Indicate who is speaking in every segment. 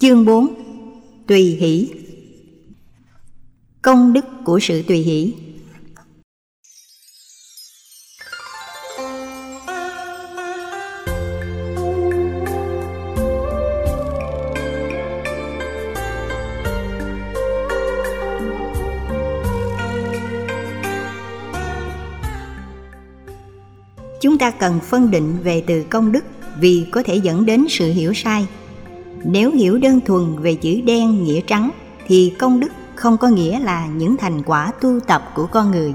Speaker 1: Chương 4 Tùy hỷ. Công đức của sự tùy hỷ. Chúng ta cần phân định về từ công đức vì có thể dẫn đến sự hiểu sai nếu hiểu đơn thuần về chữ đen nghĩa trắng thì công đức không có nghĩa là những thành quả tu tập của con người.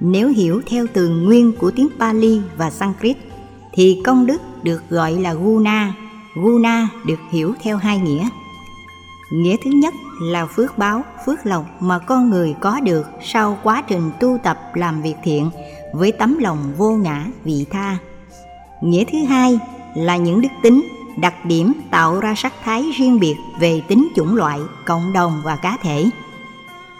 Speaker 1: Nếu hiểu theo từ nguyên của tiếng Pali và Sanskrit thì công đức được gọi là guna. Guna được hiểu theo hai nghĩa. Nghĩa thứ nhất là phước báo, phước lộc mà con người có được sau quá trình tu tập làm việc thiện với tấm lòng vô ngã vị tha. Nghĩa thứ hai là những đức tính đặc điểm tạo ra sắc thái riêng biệt về tính chủng loại, cộng đồng và cá thể.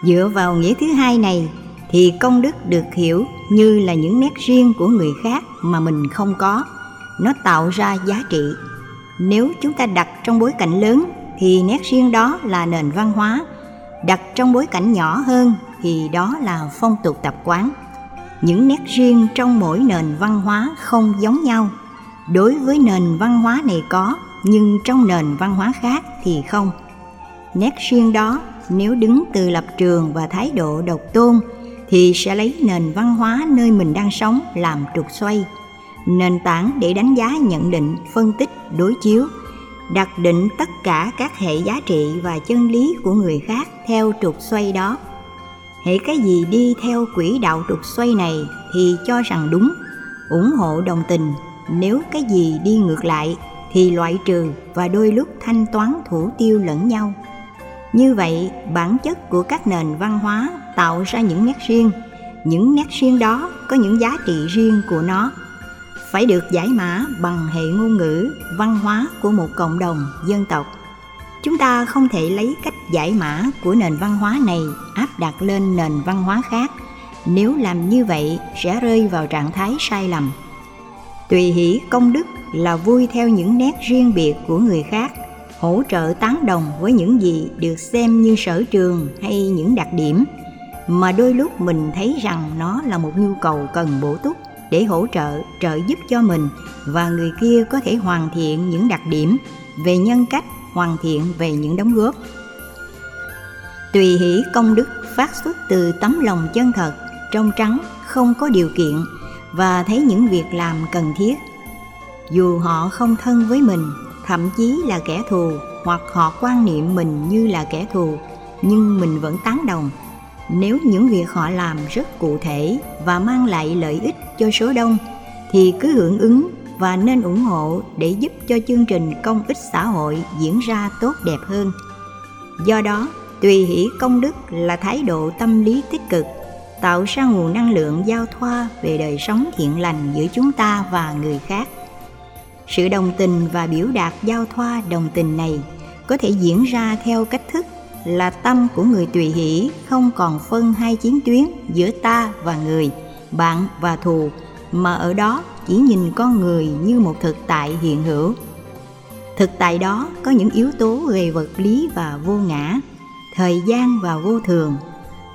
Speaker 1: Dựa vào nghĩa thứ hai này thì công đức được hiểu như là những nét riêng của người khác mà mình không có. Nó tạo ra giá trị. Nếu chúng ta đặt trong bối cảnh lớn thì nét riêng đó là nền văn hóa, đặt trong bối cảnh nhỏ hơn thì đó là phong tục tập quán. Những nét riêng trong mỗi nền văn hóa không giống nhau đối với nền văn hóa này có, nhưng trong nền văn hóa khác thì không. Nét riêng đó, nếu đứng từ lập trường và thái độ độc tôn, thì sẽ lấy nền văn hóa nơi mình đang sống làm trục xoay. Nền tảng để đánh giá nhận định, phân tích, đối chiếu, đặt định tất cả các hệ giá trị và chân lý của người khác theo trục xoay đó. Hệ cái gì đi theo quỹ đạo trục xoay này thì cho rằng đúng, ủng hộ đồng tình nếu cái gì đi ngược lại, thì loại trừ và đôi lúc thanh toán thủ tiêu lẫn nhau. Như vậy, bản chất của các nền văn hóa tạo ra những nét riêng. Những nét riêng đó có những giá trị riêng của nó. Phải được giải mã bằng hệ ngôn ngữ, văn hóa của một cộng đồng, dân tộc. Chúng ta không thể lấy cách giải mã của nền văn hóa này áp đặt lên nền văn hóa khác. Nếu làm như vậy, sẽ rơi vào trạng thái sai lầm tùy hỷ công đức là vui theo những nét riêng biệt của người khác, hỗ trợ tán đồng với những gì được xem như sở trường hay những đặc điểm. Mà đôi lúc mình thấy rằng nó là một nhu cầu cần bổ túc để hỗ trợ trợ giúp cho mình và người kia có thể hoàn thiện những đặc điểm về nhân cách, hoàn thiện về những đóng góp. Tùy hỷ công đức phát xuất từ tấm lòng chân thật, trong trắng, không có điều kiện và thấy những việc làm cần thiết. Dù họ không thân với mình, thậm chí là kẻ thù, hoặc họ quan niệm mình như là kẻ thù, nhưng mình vẫn tán đồng. Nếu những việc họ làm rất cụ thể và mang lại lợi ích cho số đông, thì cứ hưởng ứng và nên ủng hộ để giúp cho chương trình công ích xã hội diễn ra tốt đẹp hơn. Do đó, tùy hỷ công đức là thái độ tâm lý tích cực tạo ra nguồn năng lượng giao thoa về đời sống thiện lành giữa chúng ta và người khác. Sự đồng tình và biểu đạt giao thoa đồng tình này có thể diễn ra theo cách thức là tâm của người tùy hỷ không còn phân hai chiến tuyến giữa ta và người, bạn và thù, mà ở đó chỉ nhìn con người như một thực tại hiện hữu. Thực tại đó có những yếu tố về vật lý và vô ngã, thời gian và vô thường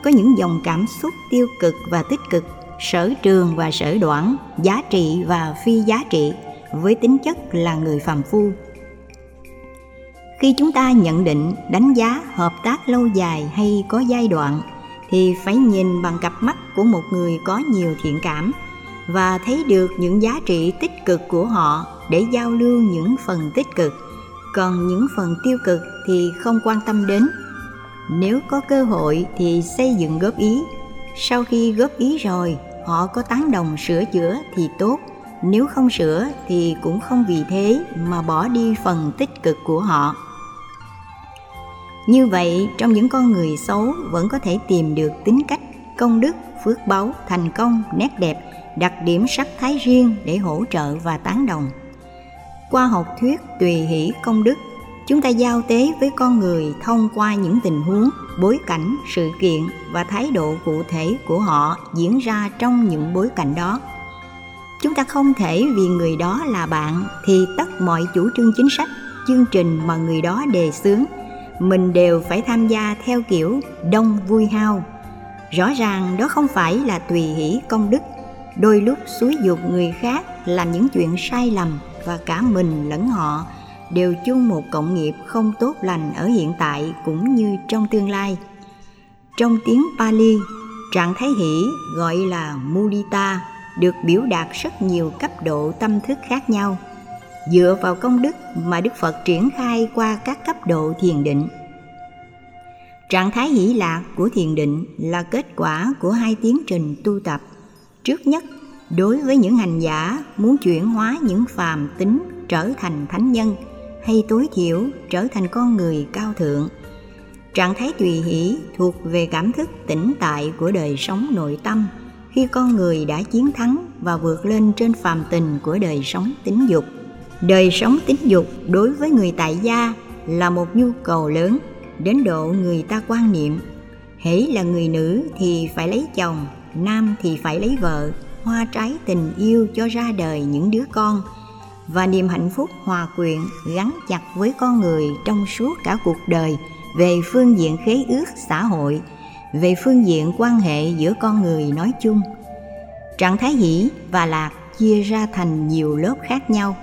Speaker 1: có những dòng cảm xúc tiêu cực và tích cực, sở trường và sở đoản, giá trị và phi giá trị, với tính chất là người phàm phu. Khi chúng ta nhận định, đánh giá, hợp tác lâu dài hay có giai đoạn, thì phải nhìn bằng cặp mắt của một người có nhiều thiện cảm và thấy được những giá trị tích cực của họ để giao lưu những phần tích cực. Còn những phần tiêu cực thì không quan tâm đến nếu có cơ hội thì xây dựng góp ý. Sau khi góp ý rồi, họ có tán đồng sửa chữa thì tốt. Nếu không sửa thì cũng không vì thế mà bỏ đi phần tích cực của họ. Như vậy, trong những con người xấu vẫn có thể tìm được tính cách, công đức, phước báu, thành công, nét đẹp, đặc điểm sắc thái riêng để hỗ trợ và tán đồng. Qua học thuyết tùy hỷ công đức chúng ta giao tế với con người thông qua những tình huống, bối cảnh, sự kiện và thái độ cụ thể của họ diễn ra trong những bối cảnh đó. Chúng ta không thể vì người đó là bạn thì tất mọi chủ trương chính sách, chương trình mà người đó đề xướng. Mình đều phải tham gia theo kiểu đông vui hao. Rõ ràng đó không phải là tùy hỷ công đức. Đôi lúc xúi dục người khác làm những chuyện sai lầm và cả mình lẫn họ đều chung một cộng nghiệp không tốt lành ở hiện tại cũng như trong tương lai. Trong tiếng pali, trạng thái hỷ gọi là mudita được biểu đạt rất nhiều cấp độ tâm thức khác nhau. Dựa vào công đức mà đức phật triển khai qua các cấp độ thiền định. Trạng thái hỷ lạc của thiền định là kết quả của hai tiến trình tu tập. Trước nhất, đối với những hành giả muốn chuyển hóa những phàm tính trở thành thánh nhân hay tối thiểu trở thành con người cao thượng. Trạng thái tùy hỷ thuộc về cảm thức tĩnh tại của đời sống nội tâm khi con người đã chiến thắng và vượt lên trên phàm tình của đời sống tính dục. Đời sống tính dục đối với người tại gia là một nhu cầu lớn đến độ người ta quan niệm. Hễ là người nữ thì phải lấy chồng, nam thì phải lấy vợ, hoa trái tình yêu cho ra đời những đứa con và niềm hạnh phúc hòa quyện gắn chặt với con người trong suốt cả cuộc đời về phương diện khế ước xã hội, về phương diện quan hệ giữa con người nói chung. Trạng thái hỷ và lạc chia ra thành nhiều lớp khác nhau.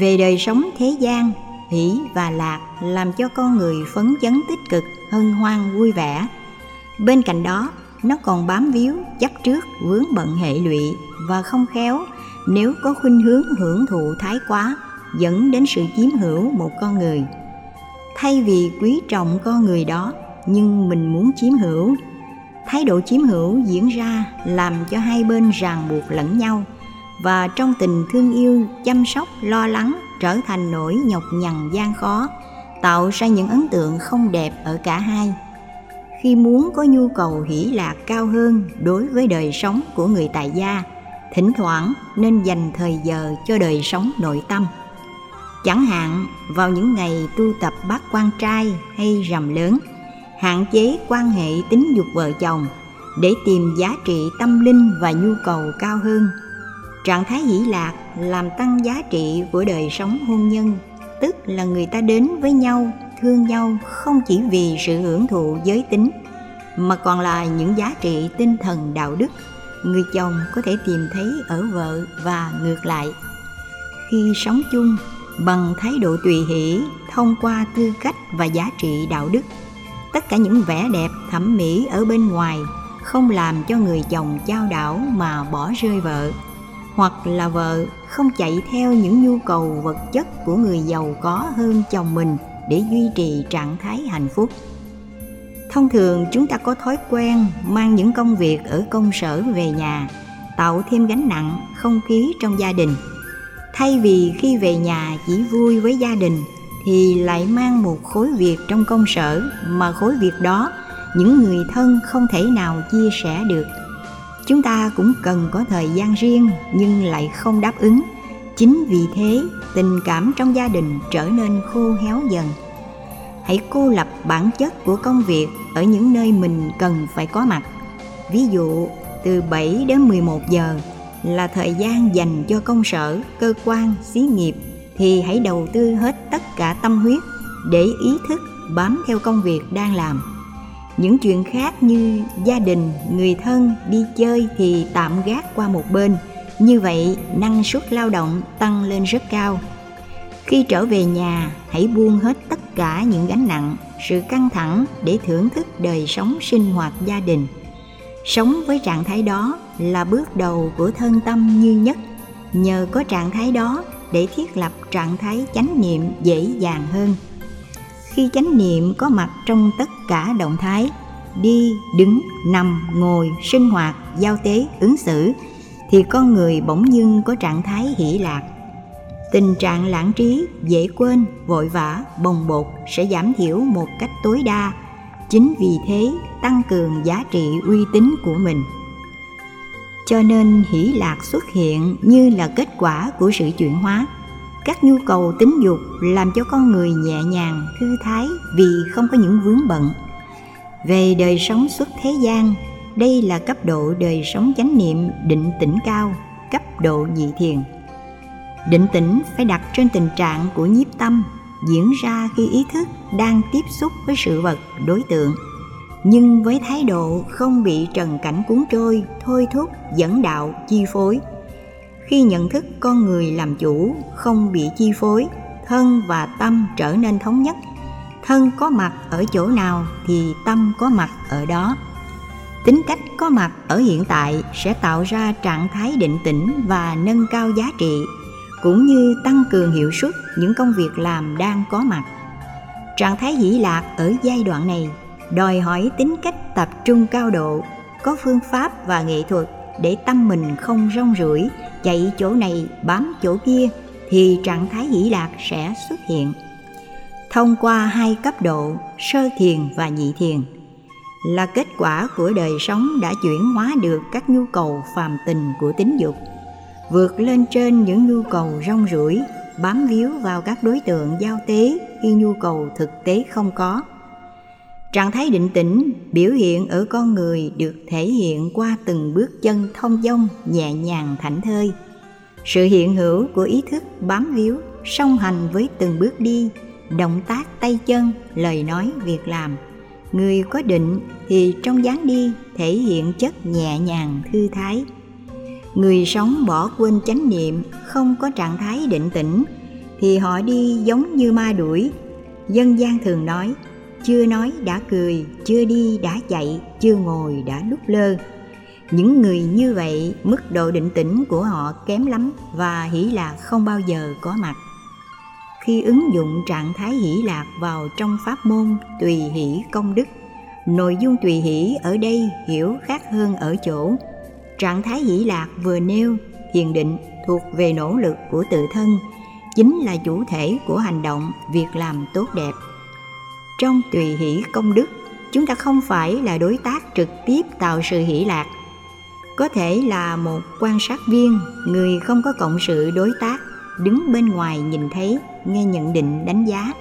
Speaker 1: Về đời sống thế gian, hỷ và lạc làm cho con người phấn chấn tích cực, hân hoan, vui vẻ. Bên cạnh đó, nó còn bám víu, chấp trước vướng bận hệ lụy và không khéo nếu có khuynh hướng hưởng thụ thái quá, dẫn đến sự chiếm hữu một con người. Thay vì quý trọng con người đó, nhưng mình muốn chiếm hữu. Thái độ chiếm hữu diễn ra làm cho hai bên ràng buộc lẫn nhau, và trong tình thương yêu, chăm sóc, lo lắng trở thành nỗi nhọc nhằn gian khó, tạo ra những ấn tượng không đẹp ở cả hai. Khi muốn có nhu cầu hỷ lạc cao hơn đối với đời sống của người tại gia thỉnh thoảng nên dành thời giờ cho đời sống nội tâm. Chẳng hạn, vào những ngày tu tập bát quan trai hay rằm lớn, hạn chế quan hệ tính dục vợ chồng để tìm giá trị tâm linh và nhu cầu cao hơn. Trạng thái hỷ lạc làm tăng giá trị của đời sống hôn nhân, tức là người ta đến với nhau, thương nhau không chỉ vì sự hưởng thụ giới tính, mà còn là những giá trị tinh thần đạo đức người chồng có thể tìm thấy ở vợ và ngược lại. Khi sống chung bằng thái độ tùy hỷ, thông qua tư cách và giá trị đạo đức, tất cả những vẻ đẹp thẩm mỹ ở bên ngoài không làm cho người chồng chao đảo mà bỏ rơi vợ, hoặc là vợ không chạy theo những nhu cầu vật chất của người giàu có hơn chồng mình để duy trì trạng thái hạnh phúc thông thường, chúng ta có thói quen mang những công việc ở công sở về nhà, tạo thêm gánh nặng, không khí trong gia đình. Thay vì khi về nhà chỉ vui với gia đình, thì lại mang một khối việc trong công sở mà khối việc đó những người thân không thể nào chia sẻ được. Chúng ta cũng cần có thời gian riêng nhưng lại không đáp ứng. Chính vì thế, tình cảm trong gia đình trở nên khô héo dần. Hãy cô lập bản chất của công việc ở những nơi mình cần phải có mặt ví dụ từ 7 đến 11 giờ là thời gian dành cho công sở, cơ quan, xí nghiệp thì hãy đầu tư hết tất cả tâm huyết để ý thức bám theo công việc đang làm. Những chuyện khác như gia đình, người thân, đi chơi thì tạm gác qua một bên. Như vậy, năng suất lao động tăng lên rất cao. Khi trở về nhà, hãy buông hết tất cả những gánh nặng, sự căng thẳng để thưởng thức đời sống sinh hoạt gia đình. Sống với trạng thái đó là bước đầu của thân tâm như nhất. Nhờ có trạng thái đó để thiết lập trạng thái chánh niệm dễ dàng hơn. Khi chánh niệm có mặt trong tất cả động thái đi đứng nằm ngồi sinh hoạt giao tế ứng xử thì con người bỗng dưng có trạng thái hỷ lạc tình trạng lãng trí, dễ quên, vội vã, bồng bột sẽ giảm thiểu một cách tối đa. Chính vì thế, tăng cường giá trị uy tín của mình. Cho nên hỷ lạc xuất hiện như là kết quả của sự chuyển hóa. Các nhu cầu tính dục làm cho con người nhẹ nhàng, thư thái vì không có những vướng bận. Về đời sống xuất thế gian, đây là cấp độ đời sống chánh niệm định tĩnh cao, cấp độ nhị thiền định tĩnh phải đặt trên tình trạng của nhiếp tâm, diễn ra khi ý thức đang tiếp xúc với sự vật, đối tượng. Nhưng với thái độ không bị trần cảnh cuốn trôi, thôi thúc, dẫn đạo, chi phối. Khi nhận thức con người làm chủ, không bị chi phối, thân và tâm trở nên thống nhất. Thân có mặt ở chỗ nào thì tâm có mặt ở đó. Tính cách có mặt ở hiện tại sẽ tạo ra trạng thái định tĩnh và nâng cao giá trị cũng như tăng cường hiệu suất những công việc làm đang có mặt. Trạng thái hỷ lạc ở giai đoạn này đòi hỏi tính cách tập trung cao độ, có phương pháp và nghệ thuật để tâm mình không rong rủi chạy chỗ này, bám chỗ kia thì trạng thái hỷ lạc sẽ xuất hiện. Thông qua hai cấp độ, sơ thiền và nhị thiền, là kết quả của đời sống đã chuyển hóa được các nhu cầu phàm tình của tính dục vượt lên trên những nhu cầu rong rủi bám víu vào các đối tượng giao tế khi nhu cầu thực tế không có. Trạng thái định tĩnh, biểu hiện ở con người được thể hiện qua từng bước chân thông dong, nhẹ nhàng thảnh thơi. Sự hiện hữu của ý thức bám víu, song hành với từng bước đi, động tác tay chân, lời nói, việc làm. Người có định thì trong dáng đi thể hiện chất nhẹ nhàng, thư thái người sống bỏ quên chánh niệm, không có trạng thái định tĩnh, thì họ đi giống như ma đuổi. Dân gian thường nói, chưa nói đã cười, chưa đi đã chạy, chưa ngồi đã lúc lơ. Những người như vậy, mức độ định tĩnh của họ kém lắm và hỷ lạc không bao giờ có mặt. Khi ứng dụng trạng thái hỷ lạc vào trong pháp môn tùy hỷ công đức, nội dung tùy hỷ ở đây hiểu khác hơn ở chỗ trạng thái hỷ lạc vừa nêu thiền định thuộc về nỗ lực của tự thân, chính là chủ thể của hành động việc làm tốt đẹp. Trong tùy hỷ công đức, chúng ta không phải là đối tác trực tiếp tạo sự hỷ lạc. Có thể là một quan sát viên, người không có cộng sự đối tác, đứng bên ngoài nhìn thấy, nghe nhận định, đánh giá.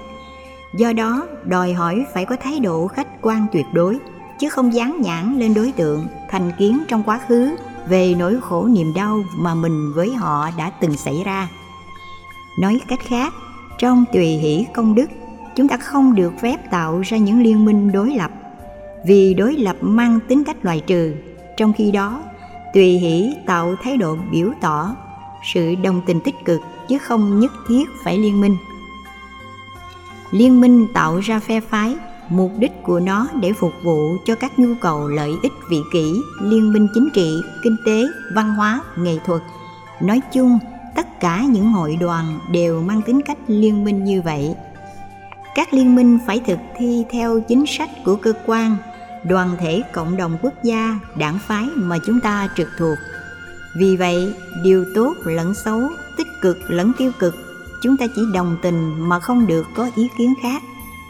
Speaker 1: Do đó, đòi hỏi phải có thái độ khách quan tuyệt đối chứ không dán nhãn lên đối tượng, thành kiến trong quá khứ, về nỗi khổ niềm đau mà mình với họ đã từng xảy ra. Nói cách khác, trong tùy hỷ công đức, chúng ta không được phép tạo ra những liên minh đối lập, vì đối lập mang tính cách loại trừ. Trong khi đó, tùy hỷ tạo thái độ biểu tỏ sự đồng tình tích cực chứ không nhất thiết phải liên minh. Liên minh tạo ra phe phái mục đích của nó để phục vụ cho các nhu cầu lợi ích vị kỷ, liên minh chính trị, kinh tế, văn hóa, nghệ thuật. Nói chung, tất cả những hội đoàn đều mang tính cách liên minh như vậy. Các liên minh phải thực thi theo chính sách của cơ quan, đoàn thể cộng đồng quốc gia, đảng phái mà chúng ta trực thuộc. Vì vậy, điều tốt lẫn xấu, tích cực lẫn tiêu cực, chúng ta chỉ đồng tình mà không được có ý kiến khác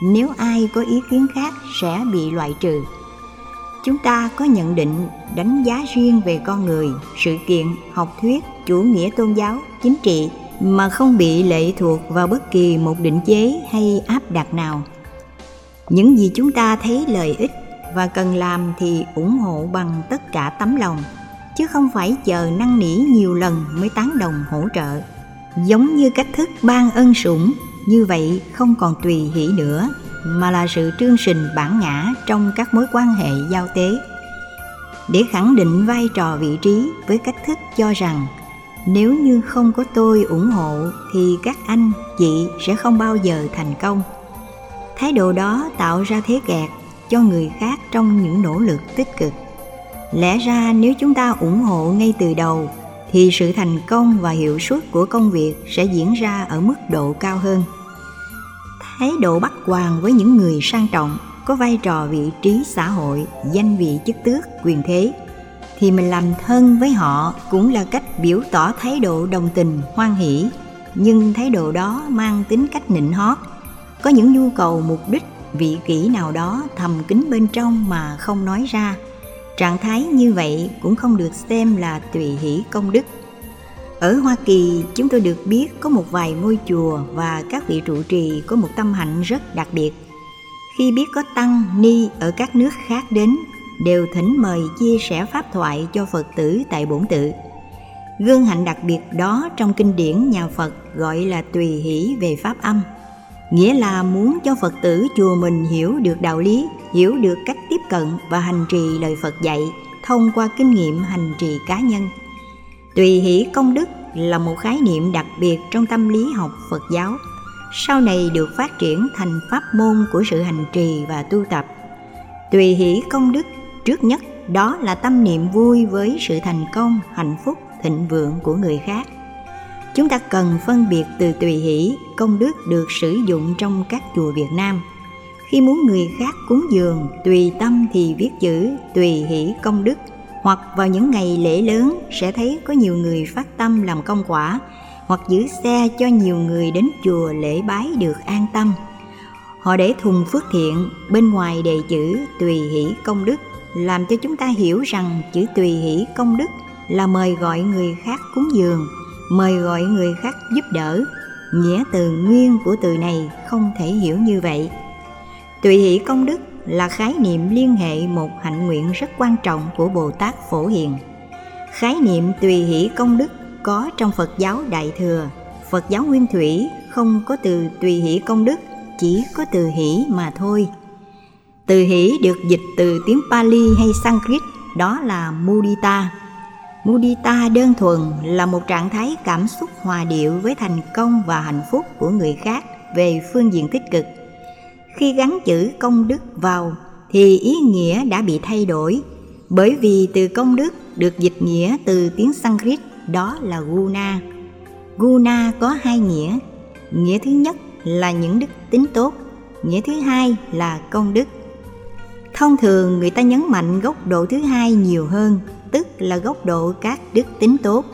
Speaker 1: nếu ai có ý kiến khác sẽ bị loại trừ. Chúng ta có nhận định, đánh giá riêng về con người, sự kiện, học thuyết, chủ nghĩa tôn giáo, chính trị mà không bị lệ thuộc vào bất kỳ một định chế hay áp đặt nào. Những gì chúng ta thấy lợi ích và cần làm thì ủng hộ bằng tất cả tấm lòng, chứ không phải chờ năn nỉ nhiều lần mới tán đồng hỗ trợ. Giống như cách thức ban ân sủng như vậy không còn tùy hỷ nữa, mà là sự trương sình bản ngã trong các mối quan hệ giao tế. Để khẳng định vai trò vị trí với cách thức cho rằng, nếu như không có tôi ủng hộ thì các anh, chị sẽ không bao giờ thành công. Thái độ đó tạo ra thế kẹt cho người khác trong những nỗ lực tích cực. Lẽ ra nếu chúng ta ủng hộ ngay từ đầu, thì sự thành công và hiệu suất của công việc sẽ diễn ra ở mức độ cao hơn thái độ bắt hoàng với những người sang trọng, có vai trò vị trí xã hội, danh vị chức tước, quyền thế. Thì mình làm thân với họ cũng là cách biểu tỏ thái độ đồng tình, hoan hỷ. Nhưng thái độ đó mang tính cách nịnh hót, có những nhu cầu mục đích, vị kỷ nào đó thầm kín bên trong mà không nói ra. Trạng thái như vậy cũng không được xem là tùy hỷ công đức ở hoa kỳ chúng tôi được biết có một vài ngôi chùa và các vị trụ trì có một tâm hạnh rất đặc biệt. Khi biết có tăng ni ở các nước khác đến đều thỉnh mời chia sẻ pháp thoại cho phật tử tại bổn tự. Gương hạnh đặc biệt đó trong kinh điển nhà phật gọi là tùy hỷ về pháp âm. Nghĩa là muốn cho Phật tử chùa mình hiểu được đạo lý, hiểu được cách tiếp cận và hành trì lời Phật dạy thông qua kinh nghiệm hành trì cá nhân. Tùy hỷ công đức là một khái niệm đặc biệt trong tâm lý học Phật giáo, sau này được phát triển thành pháp môn của sự hành trì và tu tập. Tùy hỷ công đức trước nhất đó là tâm niệm vui với sự thành công, hạnh phúc, thịnh vượng của người khác. Chúng ta cần phân biệt từ tùy hỷ công đức được sử dụng trong các chùa việt nam. Khi muốn người khác cúng dường tùy tâm thì viết chữ tùy hỷ công đức hoặc vào những ngày lễ lớn, sẽ thấy có nhiều người phát tâm làm công quả. Hoặc giữ xe cho nhiều người đến chùa lễ bái được an tâm. Họ để thùng phước thiện, bên ngoài đề chữ tùy hỷ công đức, làm cho chúng ta hiểu rằng chữ tùy hỷ công đức là mời gọi người khác cúng dường, mời gọi người khác giúp đỡ. Nghĩa từ nguyên của từ này không thể hiểu như vậy. Tùy hỷ công đức là khái niệm liên hệ một hạnh nguyện rất quan trọng của bồ tát phổ hiền. Khái niệm tùy hỷ công đức có trong phật giáo đại thừa. Phật giáo nguyên thủy không có từ tùy hỷ công đức, chỉ có từ hỷ mà thôi. Từ hỷ được dịch từ tiếng pali hay sanskrit, đó là mudita. Mudita đơn thuần là một trạng thái cảm xúc hòa điệu với thành công và hạnh phúc của người khác về phương diện tích cực. Khi gắn chữ công đức vào thì ý nghĩa đã bị thay đổi bởi vì từ công đức được dịch nghĩa từ tiếng Sanskrit đó là guna. Guna có hai nghĩa. Nghĩa thứ nhất là những đức tính tốt, nghĩa thứ hai là công đức. Thông thường người ta nhấn mạnh góc độ thứ hai nhiều hơn tức là góc độ các đức tính tốt.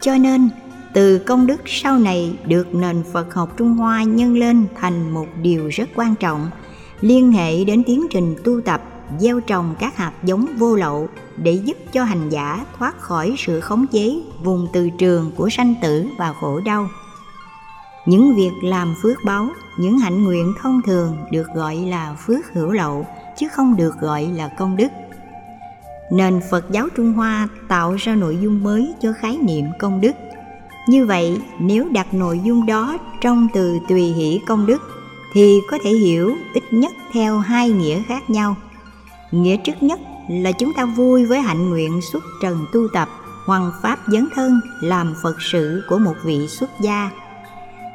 Speaker 1: Cho nên, từ công đức sau này được nền Phật học Trung Hoa nhân lên thành một điều rất quan trọng, liên hệ đến tiến trình tu tập, gieo trồng các hạt giống vô lậu để giúp cho hành giả thoát khỏi sự khống chế vùng từ trường của sanh tử và khổ đau. Những việc làm phước báo, những hạnh nguyện thông thường được gọi là phước hữu lậu, chứ không được gọi là công đức nền Phật giáo Trung Hoa tạo ra nội dung mới cho khái niệm công đức. Như vậy, nếu đặt nội dung đó trong từ tùy hỷ công đức thì có thể hiểu ít nhất theo hai nghĩa khác nhau. Nghĩa trước nhất là chúng ta vui với hạnh nguyện xuất trần tu tập, hoàn pháp dấn thân làm Phật sự của một vị xuất gia.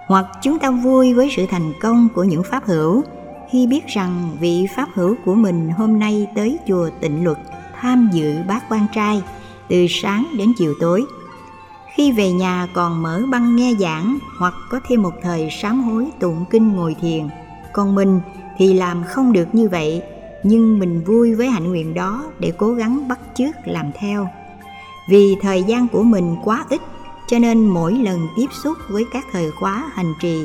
Speaker 1: Hoặc chúng ta vui với sự thành công của những pháp hữu khi biết rằng vị pháp hữu của mình hôm nay tới chùa tịnh luật tham dự bát quan trai từ sáng đến chiều tối khi về nhà còn mở băng nghe giảng hoặc có thêm một thời sám hối tụng kinh ngồi thiền. Còn mình thì làm không được như vậy nhưng mình vui với hạnh nguyện đó để cố gắng bắt chước làm theo. Vì thời gian của mình quá ít cho nên mỗi lần tiếp xúc với các thời khóa hành trì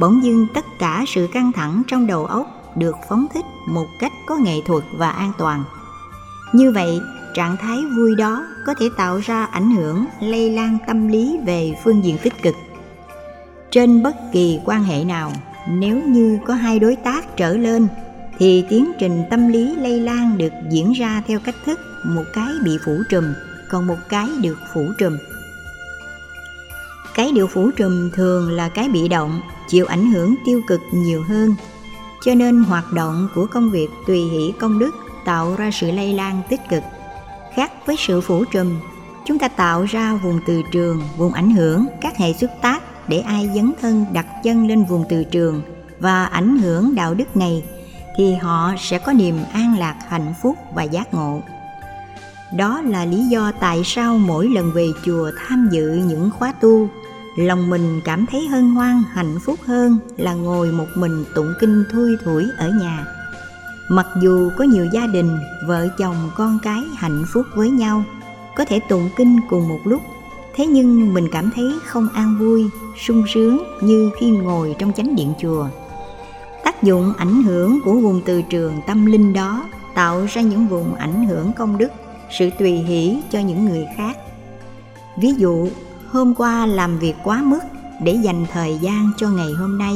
Speaker 1: bỗng dưng tất cả sự căng thẳng trong đầu óc được phóng thích một cách có nghệ thuật và an toàn. Như vậy, trạng thái vui đó có thể tạo ra ảnh hưởng lây lan tâm lý về phương diện tích cực. Trên bất kỳ quan hệ nào, nếu như có hai đối tác trở lên thì tiến trình tâm lý lây lan được diễn ra theo cách thức một cái bị phủ trùm, còn một cái được phủ trùm. Cái điều phủ trùm thường là cái bị động, chịu ảnh hưởng tiêu cực nhiều hơn. Cho nên hoạt động của công việc tùy hỷ công đức tạo ra sự lây lan tích cực. Khác với sự phủ trùm, chúng ta tạo ra vùng từ trường, vùng ảnh hưởng, các hệ xuất tác để ai dấn thân đặt chân lên vùng từ trường và ảnh hưởng đạo đức này thì họ sẽ có niềm an lạc hạnh phúc và giác ngộ. Đó là lý do tại sao mỗi lần về chùa tham dự những khóa tu, lòng mình cảm thấy hân hoan hạnh phúc hơn là ngồi một mình tụng kinh thui thủi ở nhà mặc dù có nhiều gia đình, vợ chồng, con cái hạnh phúc với nhau, có thể tụng kinh cùng một lúc. Thế nhưng mình cảm thấy không an vui, sung sướng như khi ngồi trong chánh điện chùa. Tác dụng ảnh hưởng của vùng từ trường tâm linh đó tạo ra những vùng ảnh hưởng công đức, sự tùy hỷ cho những người khác. Ví dụ, hôm qua làm việc quá mức để dành thời gian cho ngày hôm nay,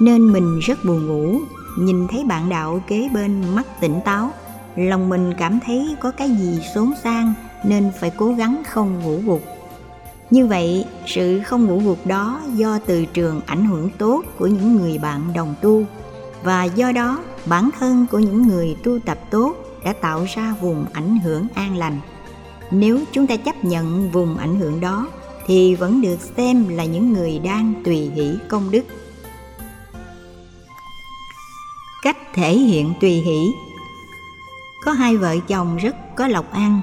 Speaker 1: nên mình rất buồn ngủ nhìn thấy bạn đạo kế bên mắt tỉnh táo. Lòng mình cảm thấy có cái gì xốn sang nên phải cố gắng không ngủ gục. Như vậy, sự không ngủ gục đó do từ trường ảnh hưởng tốt của những người bạn đồng tu và do đó bản thân của những người tu tập tốt đã tạo ra vùng ảnh hưởng an lành. Nếu chúng ta chấp nhận vùng ảnh hưởng đó thì vẫn được xem là những người đang tùy hỷ công đức cách thể hiện tùy hỷ. Có hai vợ chồng rất có lộc ăn.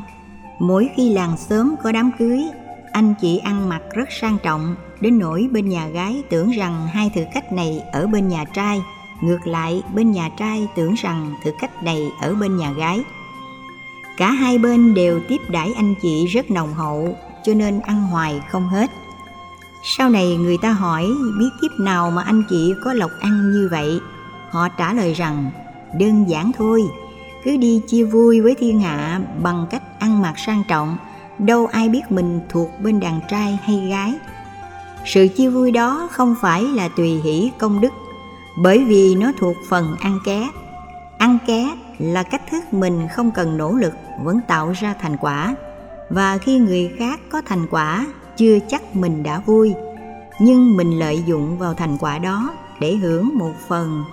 Speaker 1: Mỗi khi làng sớm có đám cưới, anh chị ăn mặc rất sang trọng, đến nỗi bên nhà gái tưởng rằng hai thực khách này ở bên nhà trai. Ngược lại, bên nhà trai tưởng rằng thực khách này ở bên nhà gái. Cả hai bên đều tiếp đãi anh chị rất nồng hậu, cho nên ăn hoài không hết. Sau này người ta hỏi biết kiếp nào mà anh chị có lộc ăn như vậy? Họ trả lời rằng, đơn giản thôi. Cứ đi chia vui với thiên hạ bằng cách ăn mặc sang trọng. Đâu ai biết mình thuộc bên đàn trai hay gái. Sự chia vui đó không phải là tùy hỷ công đức, bởi vì nó thuộc phần ăn ké. Ăn ké là cách thức mình không cần nỗ lực vẫn tạo ra thành quả, và khi người khác có thành quả, chưa chắc mình đã vui. Nhưng mình lợi dụng vào thành quả đó để hưởng một phần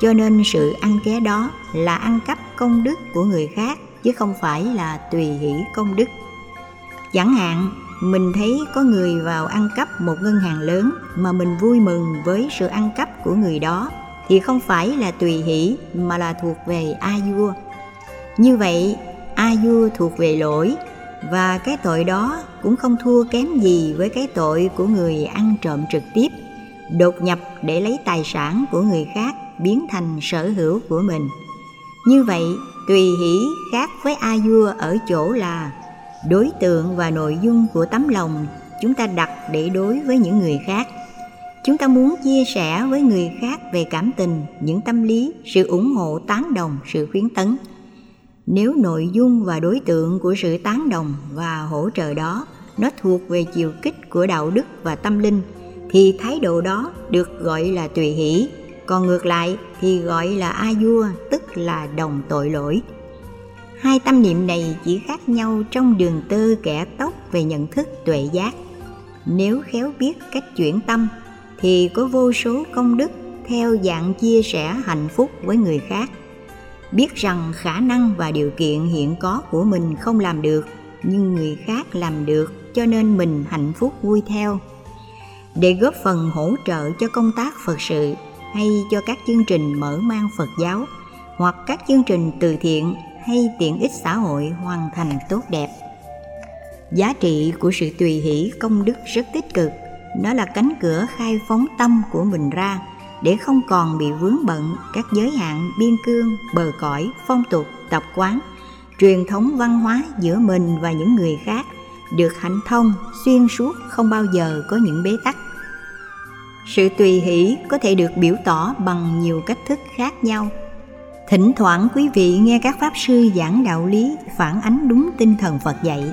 Speaker 1: cho nên sự ăn ké đó là ăn cắp công đức của người khác, chứ không phải là tùy hỷ công đức. Chẳng hạn, mình thấy có người vào ăn cắp một ngân hàng lớn mà mình vui mừng với sự ăn cắp của người đó, thì không phải là tùy hỷ mà là thuộc về a vua. Như vậy, a vua thuộc về lỗi, và cái tội đó cũng không thua kém gì với cái tội của người ăn trộm trực tiếp, đột nhập để lấy tài sản của người khác biến thành sở hữu của mình. Như vậy, tùy hỷ khác với a vua ở chỗ là đối tượng và nội dung của tấm lòng chúng ta đặt để đối với những người khác. Chúng ta muốn chia sẻ với người khác về cảm tình, những tâm lý, sự ủng hộ tán đồng, sự khuyến tấn. Nếu nội dung và đối tượng của sự tán đồng và hỗ trợ đó nó thuộc về chiều kích của đạo đức và tâm linh, thì thái độ đó được gọi là tùy hỷ còn ngược lại thì gọi là a vua, tức là đồng tội lỗi. Hai tâm niệm này chỉ khác nhau trong đường tơ kẻ tóc về nhận thức tuệ giác. Nếu khéo biết cách chuyển tâm, thì có vô số công đức theo dạng chia sẻ hạnh phúc với người khác. Biết rằng khả năng và điều kiện hiện có của mình không làm được, nhưng người khác làm được cho nên mình hạnh phúc vui theo. Để góp phần hỗ trợ cho công tác phật sự hay cho các chương trình mở mang phật giáo, hoặc các chương trình từ thiện hay tiện ích xã hội hoàn thành tốt đẹp. Giá trị của sự tùy hỷ công đức rất tích cực. Nó là cánh cửa khai phóng tâm của mình ra để không còn bị vướng bận các giới hạn biên cương, bờ cõi, phong tục, tập quán, truyền thống văn hóa giữa mình và những người khác được hạnh thông, xuyên suốt không bao giờ có những bế tắc sự tùy hỷ có thể được biểu tỏ bằng nhiều cách thức khác nhau. Thỉnh thoảng quý vị nghe các pháp sư giảng đạo lý, phản ánh đúng tinh thần phật dạy.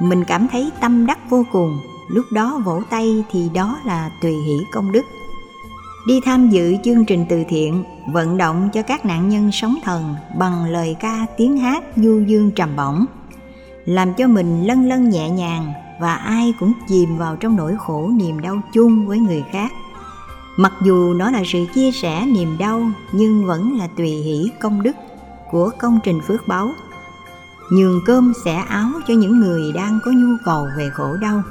Speaker 1: Mình cảm thấy tâm đắc vô cùng, lúc đó vỗ tay thì đó là tùy hỷ công đức. Đi tham dự chương trình từ thiện, vận động cho các nạn nhân sống thần bằng lời ca, tiếng hát du dương trầm bổng. Làm cho mình lân lân nhẹ nhàng và ai cũng chìm vào trong nỗi khổ niềm đau chung với người khác mặc dù nó là sự chia sẻ niềm đau, nhưng vẫn là tùy hỷ công đức của công trình phước báu nhường cơm xẻ áo cho những người đang có nhu cầu về khổ đau.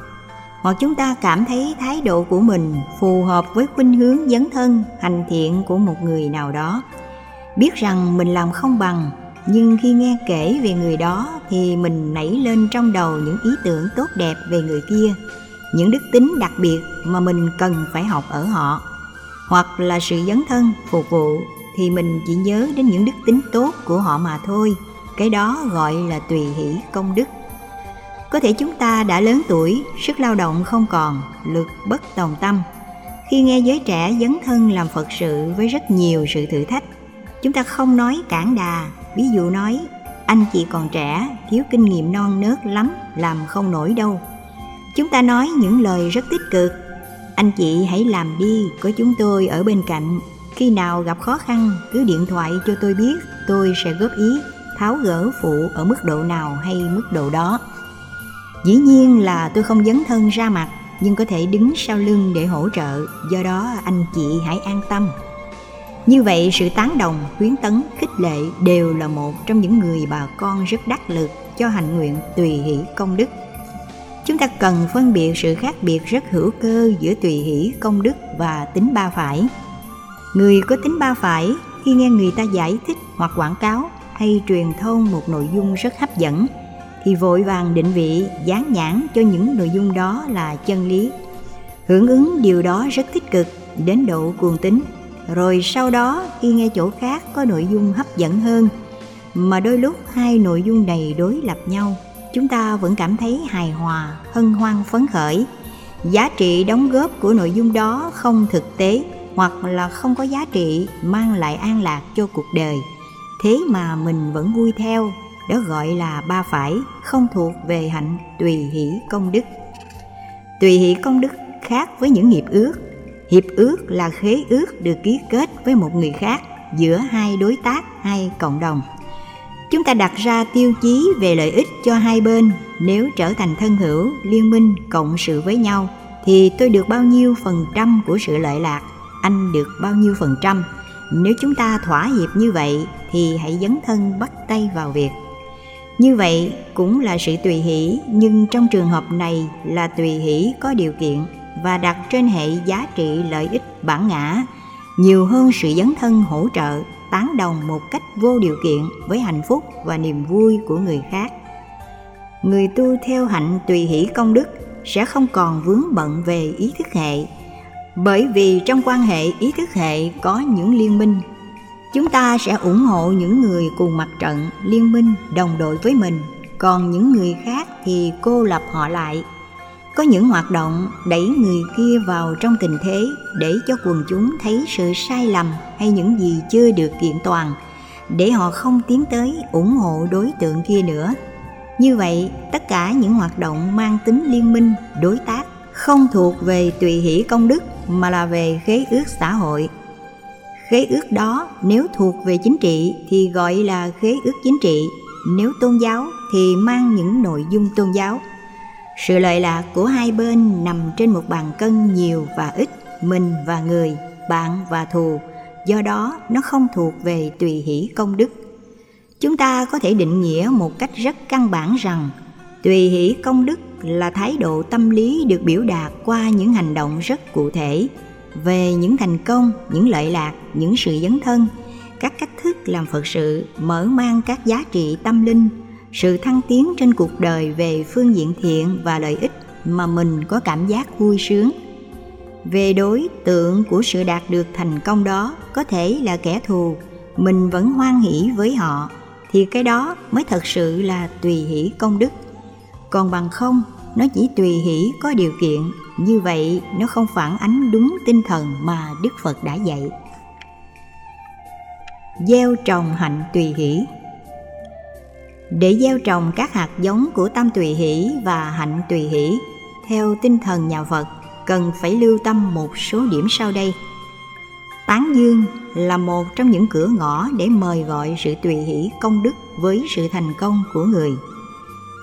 Speaker 1: Hoặc chúng ta cảm thấy thái độ của mình phù hợp với khuynh hướng dấn thân, hành thiện của một người nào đó. Biết rằng mình làm không bằng, nhưng khi nghe kể về người đó thì mình nảy lên trong đầu những ý tưởng tốt đẹp về người kia, những đức tính đặc biệt mà mình cần phải học ở họ hoặc là sự dấn thân, phục vụ, thì mình chỉ nhớ đến những đức tính tốt của họ mà thôi. Cái đó gọi là tùy hỷ công đức. Có thể chúng ta đã lớn tuổi, sức lao động không còn, lực bất tòng tâm. Khi nghe giới trẻ dấn thân làm phật sự với rất nhiều sự thử thách, chúng ta không nói cản đà. Ví dụ nói, anh chị còn trẻ, thiếu kinh nghiệm non nớt lắm, làm không nổi đâu. Chúng ta nói những lời rất tích cực anh chị hãy làm đi có chúng tôi ở bên cạnh khi nào gặp khó khăn cứ điện thoại cho tôi biết tôi sẽ góp ý tháo gỡ phụ ở mức độ nào hay mức độ đó Dĩ nhiên là tôi không dấn thân ra mặt nhưng có thể đứng sau lưng để hỗ trợ, do đó anh chị hãy an tâm. Như vậy sự tán đồng, khuyến tấn, khích lệ đều là một trong những người bà con rất đắc lực cho hành nguyện tùy hỷ công đức. Chúng ta cần phân biệt sự khác biệt rất hữu cơ giữa tùy hỷ, công đức và tính ba phải. Người có tính ba phải, khi nghe người ta giải thích hoặc quảng cáo hay truyền thông một nội dung rất hấp dẫn, thì vội vàng định vị, dán nhãn cho những nội dung đó là chân lý hưởng ứng điều đó rất tích cực, đến độ cuồng tín rồi sau đó, khi nghe chỗ khác có nội dung hấp dẫn hơn, mà đôi lúc hai nội dung này đối lập nhau chúng ta vẫn cảm thấy hài hòa, hân hoan, phấn khởi. Giá trị đóng góp của nội dung đó không thực tế hoặc là không có giá trị mang lại an lạc cho cuộc đời. Thế mà mình vẫn vui theo, đó gọi là ba phải, không thuộc về hạnh tùy hỷ công đức. Tùy hỷ công đức khác với những nghiệp ước. Hiệp ước là khế ước được ký kết với một người khác giữa hai đối tác hay cộng đồng chúng ta đặt ra tiêu chí về lợi ích cho hai bên. Nếu trở thành thân hữu, liên minh, cộng sự với nhau, thì tôi được bao nhiêu phần trăm của sự lợi lạc? Anh được bao nhiêu phần trăm? Nếu chúng ta thỏa hiệp như vậy, thì hãy dấn thân bắt tay vào việc. Như vậy cũng là sự tùy hỷ, nhưng trong trường hợp này là tùy hỷ có điều kiện và đặt trên hệ giá trị lợi ích bản ngã, nhiều hơn sự dấn thân hỗ trợ tán đồng một cách vô điều kiện với hạnh phúc và niềm vui của người khác. Người tu theo hạnh tùy hỷ công đức sẽ không còn vướng bận về ý thức hệ, bởi vì trong quan hệ ý thức hệ có những liên minh. Chúng ta sẽ ủng hộ những người cùng mặt trận liên minh đồng đội với mình, còn những người khác thì cô lập họ lại có những hoạt động đẩy người kia vào trong tình thế để cho quần chúng thấy sự sai lầm hay những gì chưa được kiện toàn, để họ không tiến tới ủng hộ đối tượng kia nữa. Như vậy, tất cả những hoạt động mang tính liên minh, đối tác không thuộc về tùy hỷ công đức mà là về khế ước xã hội. Khế ước đó nếu thuộc về chính trị thì gọi là khế ước chính trị, nếu tôn giáo thì mang những nội dung tôn giáo sự lợi lạc của hai bên nằm trên một bàn cân nhiều và ít, mình và người, bạn và thù. Do đó, nó không thuộc về tùy hỷ công đức. Chúng ta có thể định nghĩa một cách rất căn bản rằng, tùy hỷ công đức là thái độ tâm lý được biểu đạt qua những hành động rất cụ thể, về những thành công, những lợi lạc, những sự dấn thân. Các cách thức làm phật sự mở mang các giá trị tâm linh sự thăng tiến trên cuộc đời về phương diện thiện và lợi ích mà mình có cảm giác vui sướng. Về đối tượng của sự đạt được thành công đó, có thể là kẻ thù, mình vẫn hoan hỷ với họ, thì cái đó mới thật sự là tùy hỷ công đức. Còn bằng không, nó chỉ tùy hỷ có điều kiện, như vậy nó không phản ánh đúng tinh thần mà đức phật đã dạy. Gieo trồng hạnh tùy hỷ để gieo trồng các hạt giống của tâm tùy hỷ và hạnh tùy hỷ. Theo tinh thần nhà phật, cần phải lưu tâm một số điểm sau đây. Tán dương là một trong những cửa ngõ để mời gọi sự tùy hỷ công đức với sự thành công của người.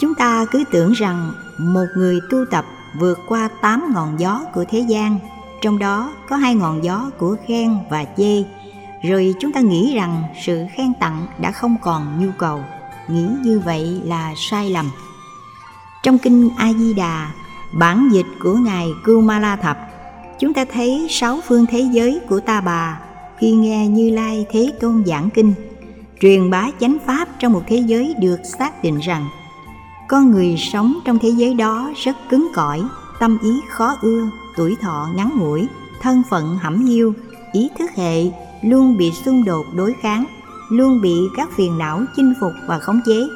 Speaker 1: Chúng ta cứ tưởng rằng một người tu tập vượt qua tám ngọn gió của thế gian, trong đó có hai ngọn gió của khen và chê, rồi chúng ta nghĩ rằng sự khen tặng đã không còn nhu cầu nghĩ như vậy là sai lầm. Trong kinh a di đà bản dịch của ngài kumala thập chúng ta thấy sáu phương thế giới của ta bà khi nghe như lai thế tôn giảng kinh, truyền bá chánh pháp trong một thế giới được xác định rằng con người sống trong thế giới đó rất cứng cỏi, tâm ý khó ưa, tuổi thọ ngắn ngủi, thân phận hẩm hiu, ý thức hệ luôn bị xung đột đối kháng luôn bị các phiền não chinh phục và khống chế.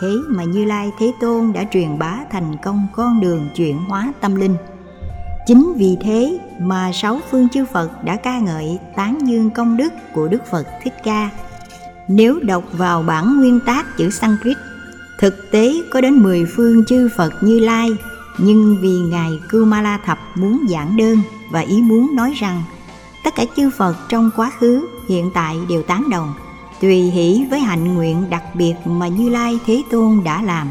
Speaker 1: Thế mà như lai thế tôn đã truyền bá thành công con đường chuyển hóa tâm linh. Chính vì thế mà sáu phương chư phật đã ca ngợi tán dương công đức của đức phật thích ca. Nếu đọc vào bản nguyên tác chữ sanskrit Thực tế có đến 10 phương chư Phật Như Lai, nhưng vì Ngài Kumala Thập muốn giảng đơn và ý muốn nói rằng tất cả chư Phật trong quá khứ, hiện tại đều tán đồng, tùy hỷ với hạnh nguyện đặc biệt mà Như Lai Thế Tôn đã làm.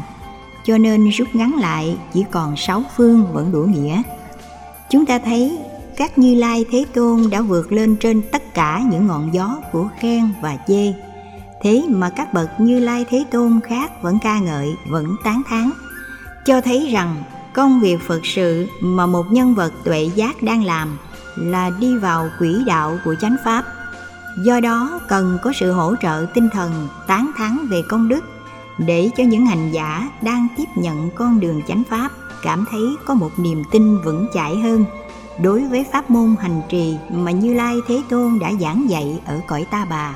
Speaker 1: cho nên rút ngắn lại chỉ còn sáu phương vẫn đủ nghĩa. Chúng ta thấy các Như Lai Thế Tôn đã vượt lên trên tất cả những ngọn gió của khen và chê. Thế mà các bậc Như Lai Thế Tôn khác vẫn ca ngợi, vẫn tán thán, cho thấy rằng công việc Phật sự mà một nhân vật tuệ giác đang làm là đi vào quỹ đạo của chánh pháp. Do đó cần có sự hỗ trợ tinh thần tán thắng về công đức để cho những hành giả đang tiếp nhận con đường chánh pháp cảm thấy có một niềm tin vững chãi hơn đối với pháp môn hành trì mà Như Lai Thế Tôn đã giảng dạy ở cõi Ta Bà.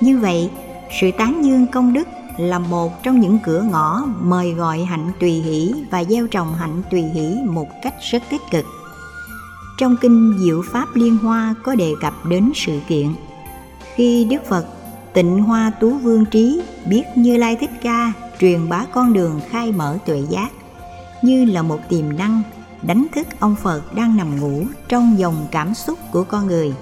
Speaker 1: Như vậy, sự tán dương công đức là một trong những cửa ngõ mời gọi hạnh tùy hỷ và gieo trồng hạnh tùy hỷ một cách rất tích cực. Trong kinh Diệu Pháp Liên Hoa có đề cập đến sự kiện. Khi Đức Phật Tịnh Hoa Tú Vương Trí biết Như Lai Thích Ca truyền bá con đường khai mở tuệ giác như là một tiềm năng đánh thức ông Phật đang nằm ngủ trong dòng cảm xúc của con người.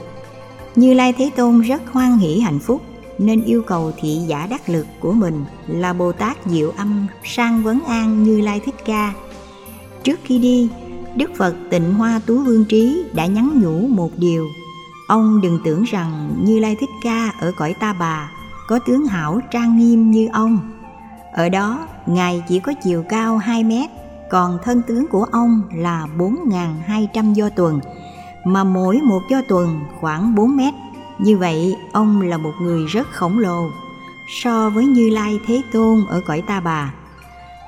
Speaker 1: Như Lai Thế Tôn rất hoan hỷ hạnh phúc nên yêu cầu thị giả đắc lực của mình là Bồ Tát Diệu Âm sang vấn an Như Lai Thích Ca. Trước khi đi, Đức Phật Tịnh Hoa Tú Vương Trí đã nhắn nhủ một điều. Ông đừng tưởng rằng Như Lai Thích Ca ở cõi Ta Bà có tướng hảo trang nghiêm như ông. Ở đó, Ngài chỉ có chiều cao 2 mét, còn thân tướng của ông là 4.200 do tuần, mà mỗi một do tuần khoảng 4 mét như vậy, ông là một người rất khổng lồ so với Như Lai Thế Tôn ở cõi Ta Bà.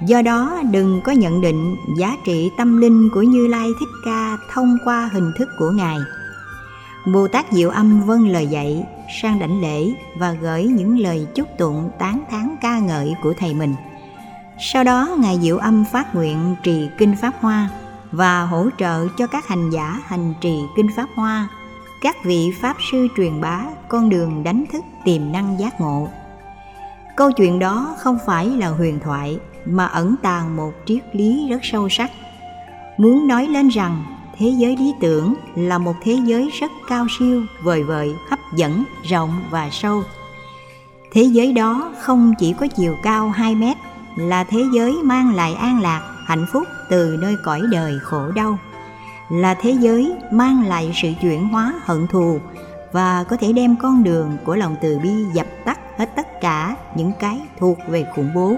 Speaker 1: Do đó, đừng có nhận định giá trị tâm linh của Như Lai Thích Ca thông qua hình thức của Ngài. Bồ Tát Diệu Âm vâng lời dạy, sang đảnh lễ và gửi những lời chúc tụng tán thán ca ngợi của thầy mình. Sau đó, Ngài Diệu Âm phát nguyện trì Kinh Pháp Hoa và hỗ trợ cho các hành giả hành trì Kinh Pháp Hoa các vị pháp sư truyền bá con đường đánh thức tiềm năng giác ngộ câu chuyện đó không phải là huyền thoại mà ẩn tàng một triết lý rất sâu sắc muốn nói lên rằng thế giới lý tưởng là một thế giới rất cao siêu, vời vợi, hấp dẫn, rộng và sâu. Thế giới đó không chỉ có chiều cao 2 mét, là thế giới mang lại an lạc, hạnh phúc từ nơi cõi đời khổ đau. Là thế giới mang lại sự chuyển hóa hận thù và có thể đem con đường của lòng từ bi dập tắt hết tất cả những cái thuộc về khủng bố.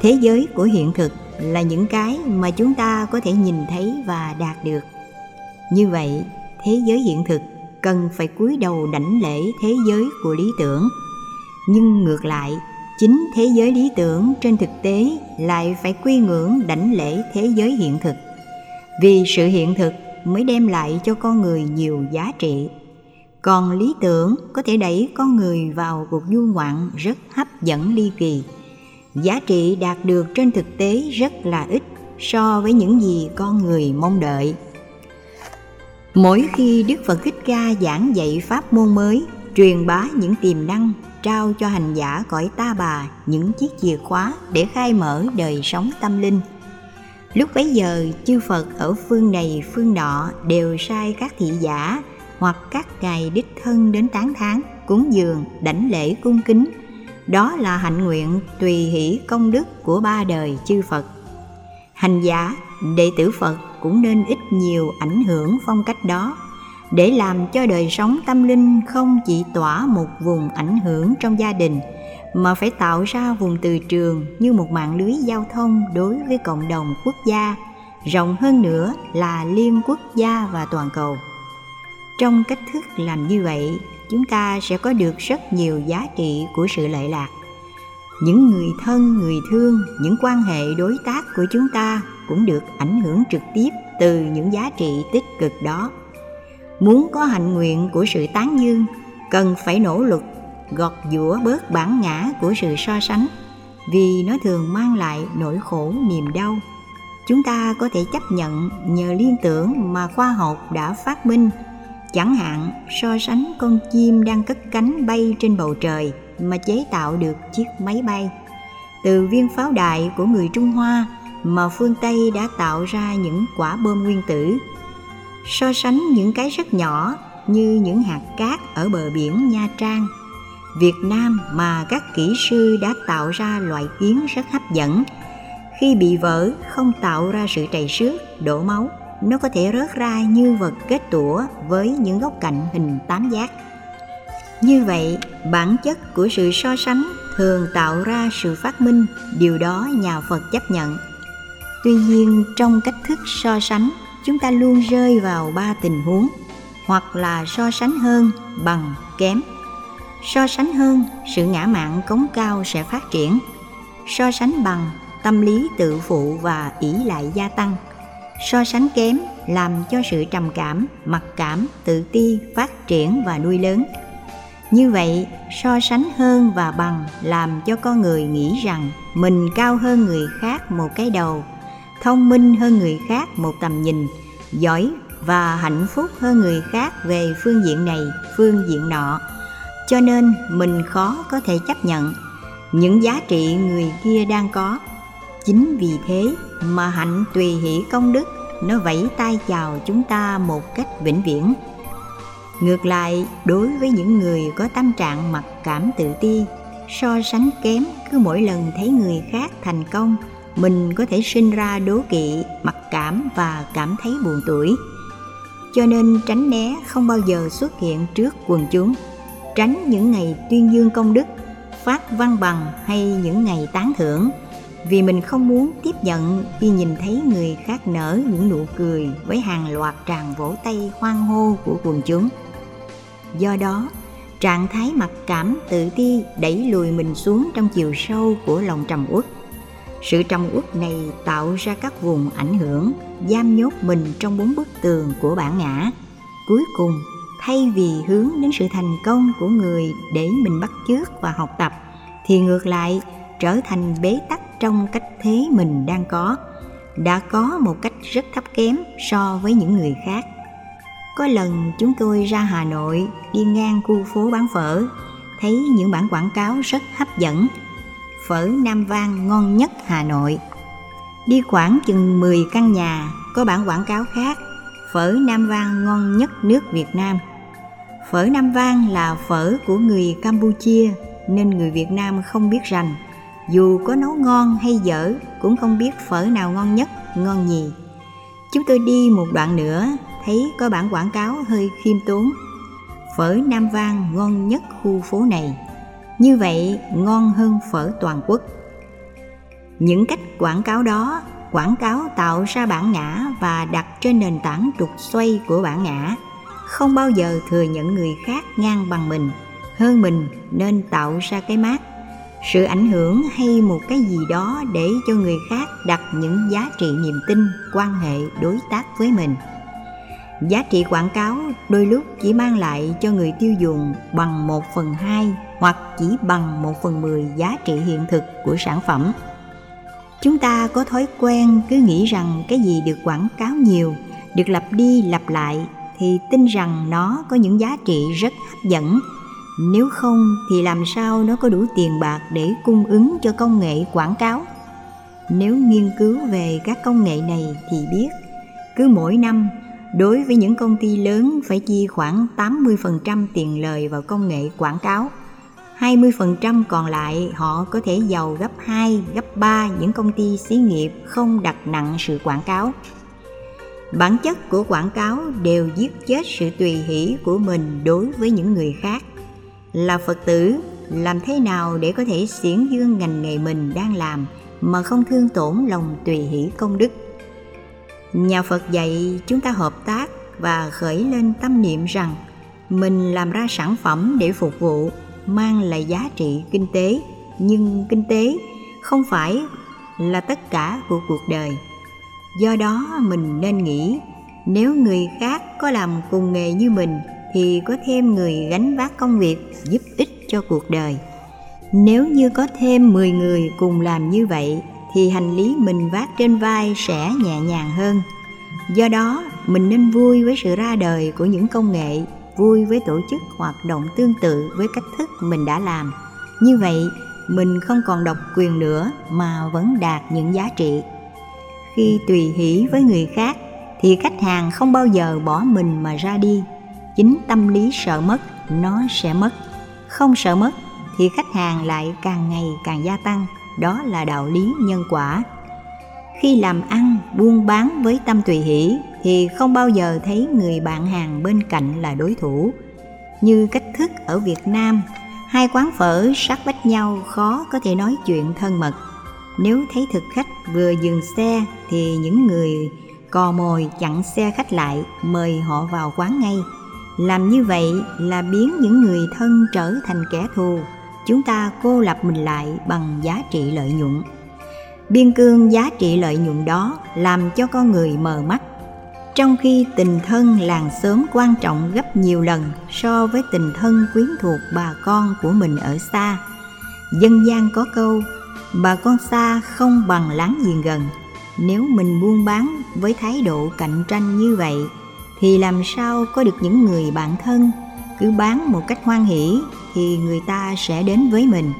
Speaker 1: Thế giới của hiện thực là những cái mà chúng ta có thể nhìn thấy và đạt được. Như vậy, thế giới hiện thực cần phải cúi đầu đảnh lễ thế giới của lý tưởng. Nhưng ngược lại, chính thế giới lý tưởng trên thực tế lại phải quy ngưỡng đảnh lễ thế giới hiện thực. Vì sự hiện thực mới đem lại cho con người nhiều giá trị. Còn lý tưởng có thể đẩy con người vào cuộc du ngoạn rất hấp dẫn ly kỳ giá trị đạt được trên thực tế rất là ít so với những gì con người mong đợi mỗi khi đức phật thích ca giảng dạy pháp môn mới truyền bá những tiềm năng trao cho hành giả cõi ta bà những chiếc chìa khóa để khai mở đời sống tâm linh Lúc bấy giờ, chư Phật ở phương này phương nọ đều sai các thị giả hoặc các ngài đích thân đến tán thán, cúng dường, đảnh lễ cung kính. Đó là hạnh nguyện tùy hỷ công đức của ba đời chư Phật. Hành giả, đệ tử Phật cũng nên ít nhiều ảnh hưởng phong cách đó để làm cho đời sống tâm linh không chỉ tỏa một vùng ảnh hưởng trong gia đình – mà phải tạo ra vùng từ trường như một mạng lưới giao thông đối với cộng đồng quốc gia rộng hơn nữa là liên quốc gia và toàn cầu trong cách thức làm như vậy chúng ta sẽ có được rất nhiều giá trị của sự lợi lạc. Những người thân, người thương, những quan hệ đối tác của chúng ta cũng được ảnh hưởng trực tiếp từ những giá trị tích cực đó. Muốn có hạnh nguyện của sự tán dương, cần phải nỗ lực gọt giũa bớt bản ngã của sự so sánh, vì nó thường mang lại nỗi khổ niềm đau. Chúng ta có thể chấp nhận nhờ liên tưởng mà khoa học đã phát minh chẳng hạn, so sánh con chim đang cất cánh bay trên bầu trời mà chế tạo được chiếc máy bay. Từ viên pháo đài của người trung hoa mà phương tây đã tạo ra những quả bom nguyên tử. So sánh những cái rất nhỏ như những hạt cát ở bờ biển nha trang. Việt Nam mà các kỹ sư đã tạo ra loại kiến rất hấp dẫn. Khi bị vỡ, không tạo ra sự trầy xước, đổ máu nó có thể rớt ra như vật kết tủa với những góc cạnh hình tám giác. Như vậy, bản chất của sự so sánh thường tạo ra sự phát minh, điều đó nhà phật chấp nhận. Tuy nhiên, trong cách thức so sánh, chúng ta luôn rơi vào ba tình huống, hoặc là so sánh hơn bằng kém. So sánh hơn, sự ngã mạn cống cao sẽ phát triển. So sánh bằng tâm lý tự phụ và ỷ lại gia tăng so sánh kém làm cho sự trầm cảm, mặc cảm, tự ti phát triển và nuôi lớn. Như vậy, so sánh hơn và bằng làm cho con người nghĩ rằng mình cao hơn người khác một cái đầu, thông minh hơn người khác một tầm nhìn, giỏi và hạnh phúc hơn người khác về phương diện này, phương diện nọ. Cho nên mình khó có thể chấp nhận những giá trị người kia đang có. Chính vì thế mà hạnh tùy hỷ công đức, nó vẫy tay chào chúng ta một cách vĩnh viễn. Ngược lại, đối với những người có tâm trạng mặc cảm tự ti, so sánh kém cứ mỗi lần thấy người khác thành công, mình có thể sinh ra đố kỵ, mặc cảm và cảm thấy buồn tuổi cho nên tránh né không bao giờ xuất hiện trước quần chúng. Tránh những ngày tuyên dương công đức, phát văn bằng hay những ngày tán thưởng vì mình không muốn tiếp nhận khi nhìn thấy người khác nở những nụ cười với hàng loạt tràng vỗ tay hoan hô của quần chúng. Do đó, trạng thái mặc cảm tự ti đẩy lùi mình xuống trong chiều sâu của lòng trầm uất. Sự trầm uất này tạo ra các vùng ảnh hưởng, giam nhốt mình trong bốn bức tường của bản ngã. Cuối cùng, thay vì hướng đến sự thành công của người để mình bắt chước và học tập, thì ngược lại, trở thành bế tắc trong cách thế mình đang có, đã có một cách rất thấp kém so với những người khác. Có lần chúng tôi ra hà nội, đi ngang khu phố bán phở, thấy những bản quảng cáo rất hấp dẫn. Phở nam vang ngon nhất hà nội. Đi khoảng chừng 10 căn nhà, có bản quảng cáo khác, phở nam vang ngon nhất nước việt nam. Phở nam vang là phở của người campuchia, nên người việt nam không biết rành dù có nấu ngon hay dở, cũng không biết phở nào ngon nhất, ngon nhì chúng tôi đi một đoạn nữa, thấy có bản quảng cáo hơi khiêm tốn. Phở nam vang ngon nhất khu phố này. Như vậy, ngon hơn phở toàn quốc. Những cách quảng cáo đó, quảng cáo tạo ra bản ngã và đặt trên nền tảng trục xoay của bản ngã. Không bao giờ thừa nhận người khác ngang bằng mình. Hơn mình nên tạo ra cái mát sự ảnh hưởng hay một cái gì đó để cho người khác đặt những giá trị niềm tin, quan hệ, đối tác với mình. Giá trị quảng cáo đôi lúc chỉ mang lại cho người tiêu dùng bằng một phần hai hoặc chỉ bằng một phần mười giá trị hiện thực của sản phẩm. Chúng ta có thói quen cứ nghĩ rằng cái gì được quảng cáo nhiều, được lặp đi lặp lại thì tin rằng nó có những giá trị rất hấp dẫn nếu không thì làm sao nó có đủ tiền bạc để cung ứng cho công nghệ quảng cáo nếu nghiên cứu về các công nghệ này thì biết cứ mỗi năm đối với những công ty lớn phải chi khoảng 80% tiền lời vào công nghệ quảng cáo 20% còn lại họ có thể giàu gấp 2, gấp 3 những công ty xí nghiệp không đặt nặng sự quảng cáo. Bản chất của quảng cáo đều giết chết sự tùy hỷ của mình đối với những người khác. Là Phật tử, làm thế nào để có thể xiển dương ngành nghề mình đang làm mà không thương tổn lòng tùy hỷ công đức? Nhà Phật dạy chúng ta hợp tác và khởi lên tâm niệm rằng mình làm ra sản phẩm để phục vụ mang lại giá trị kinh tế nhưng kinh tế không phải là tất cả của cuộc đời do đó mình nên nghĩ nếu người khác có làm cùng nghề như mình thì có thêm người gánh vác công việc giúp ích cho cuộc đời. Nếu như có thêm 10 người cùng làm như vậy, thì hành lý mình vác trên vai sẽ nhẹ nhàng hơn. Do đó, mình nên vui với sự ra đời của những công nghệ, vui với tổ chức hoạt động tương tự với cách thức mình đã làm. Như vậy, mình không còn độc quyền nữa mà vẫn đạt những giá trị. Khi tùy hỷ với người khác, thì khách hàng không bao giờ bỏ mình mà ra đi chính tâm lý sợ mất, nó sẽ mất. Không sợ mất thì khách hàng lại càng ngày càng gia tăng, đó là đạo lý nhân quả. Khi làm ăn, buôn bán với tâm tùy hỷ thì không bao giờ thấy người bạn hàng bên cạnh là đối thủ. Như cách thức ở việt nam, hai quán phở sát vách nhau khó có thể nói chuyện thân mật. Nếu thấy thực khách vừa dừng xe thì những người cò mồi chặn xe khách lại mời họ vào quán ngay làm như vậy là biến những người thân trở thành kẻ thù. Chúng ta cô lập mình lại bằng giá trị lợi nhuận. Biên cương giá trị lợi nhuận đó làm cho con người mờ mắt. Trong khi tình thân làng xóm quan trọng gấp nhiều lần so với tình thân quyến thuộc bà con của mình ở xa. Dân gian có câu, bà con xa không bằng láng giềng gần. Nếu mình buôn bán với thái độ cạnh tranh như vậy thì làm sao có được những người bạn thân? Cứ bán một cách hoan hỷ thì người ta sẽ đến với mình.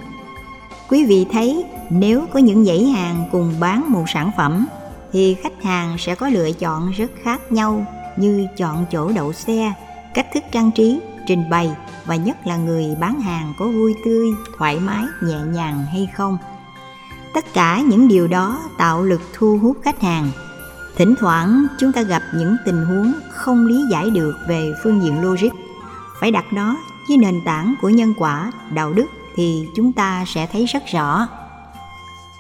Speaker 1: Quý vị thấy, nếu có những dãy hàng cùng bán một sản phẩm, thì khách hàng sẽ có lựa chọn rất khác nhau như chọn chỗ đậu xe, cách thức trang trí, trình bày và nhất là người bán hàng có vui tươi, thoải mái, nhẹ nhàng hay không. Tất cả những điều đó tạo lực thu hút khách hàng thỉnh thoảng, chúng ta gặp những tình huống không lý giải được về phương diện logic. Phải đặt nó với nền tảng của nhân quả, đạo đức thì chúng ta sẽ thấy rất rõ.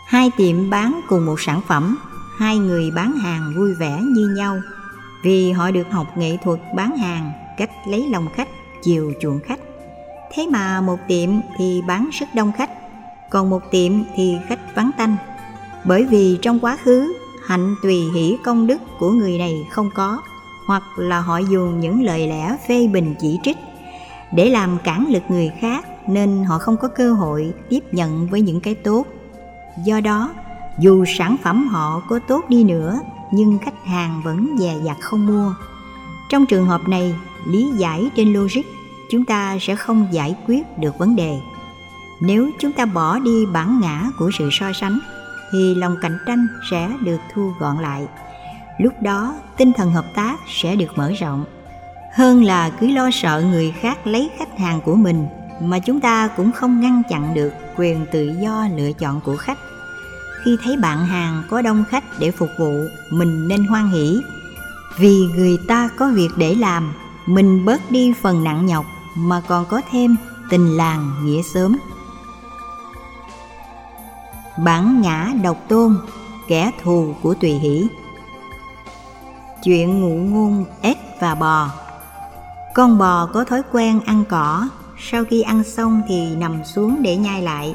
Speaker 1: Hai tiệm bán cùng một sản phẩm, hai người bán hàng vui vẻ như nhau. Vì họ được học nghệ thuật bán hàng, cách lấy lòng khách, chiều chuộng khách. Thế mà một tiệm thì bán rất đông khách, còn một tiệm thì khách vắng tanh. Bởi vì trong quá khứ hạnh tùy hỷ công đức của người này không có, hoặc là họ dùng những lời lẽ phê bình chỉ trích. Để làm cản lực người khác nên họ không có cơ hội tiếp nhận với những cái tốt. Do đó, dù sản phẩm họ có tốt đi nữa, nhưng khách hàng vẫn dè dặt không mua. Trong trường hợp này, lý giải trên logic, chúng ta sẽ không giải quyết được vấn đề. Nếu chúng ta bỏ đi bản ngã của sự so sánh thì lòng cạnh tranh sẽ được thu gọn lại. Lúc đó, tinh thần hợp tác sẽ được mở rộng. Hơn là cứ lo sợ người khác lấy khách hàng của mình, mà chúng ta cũng không ngăn chặn được quyền tự do lựa chọn của khách. Khi thấy bạn hàng có đông khách để phục vụ, mình nên hoan hỷ. Vì người ta có việc để làm, mình bớt đi phần nặng nhọc mà còn có thêm tình làng nghĩa sớm bản ngã độc tôn, kẻ thù của tùy hỷ. Chuyện ngụ ngôn, ếch và bò. Con bò có thói quen ăn cỏ, sau khi ăn xong thì nằm xuống để nhai lại.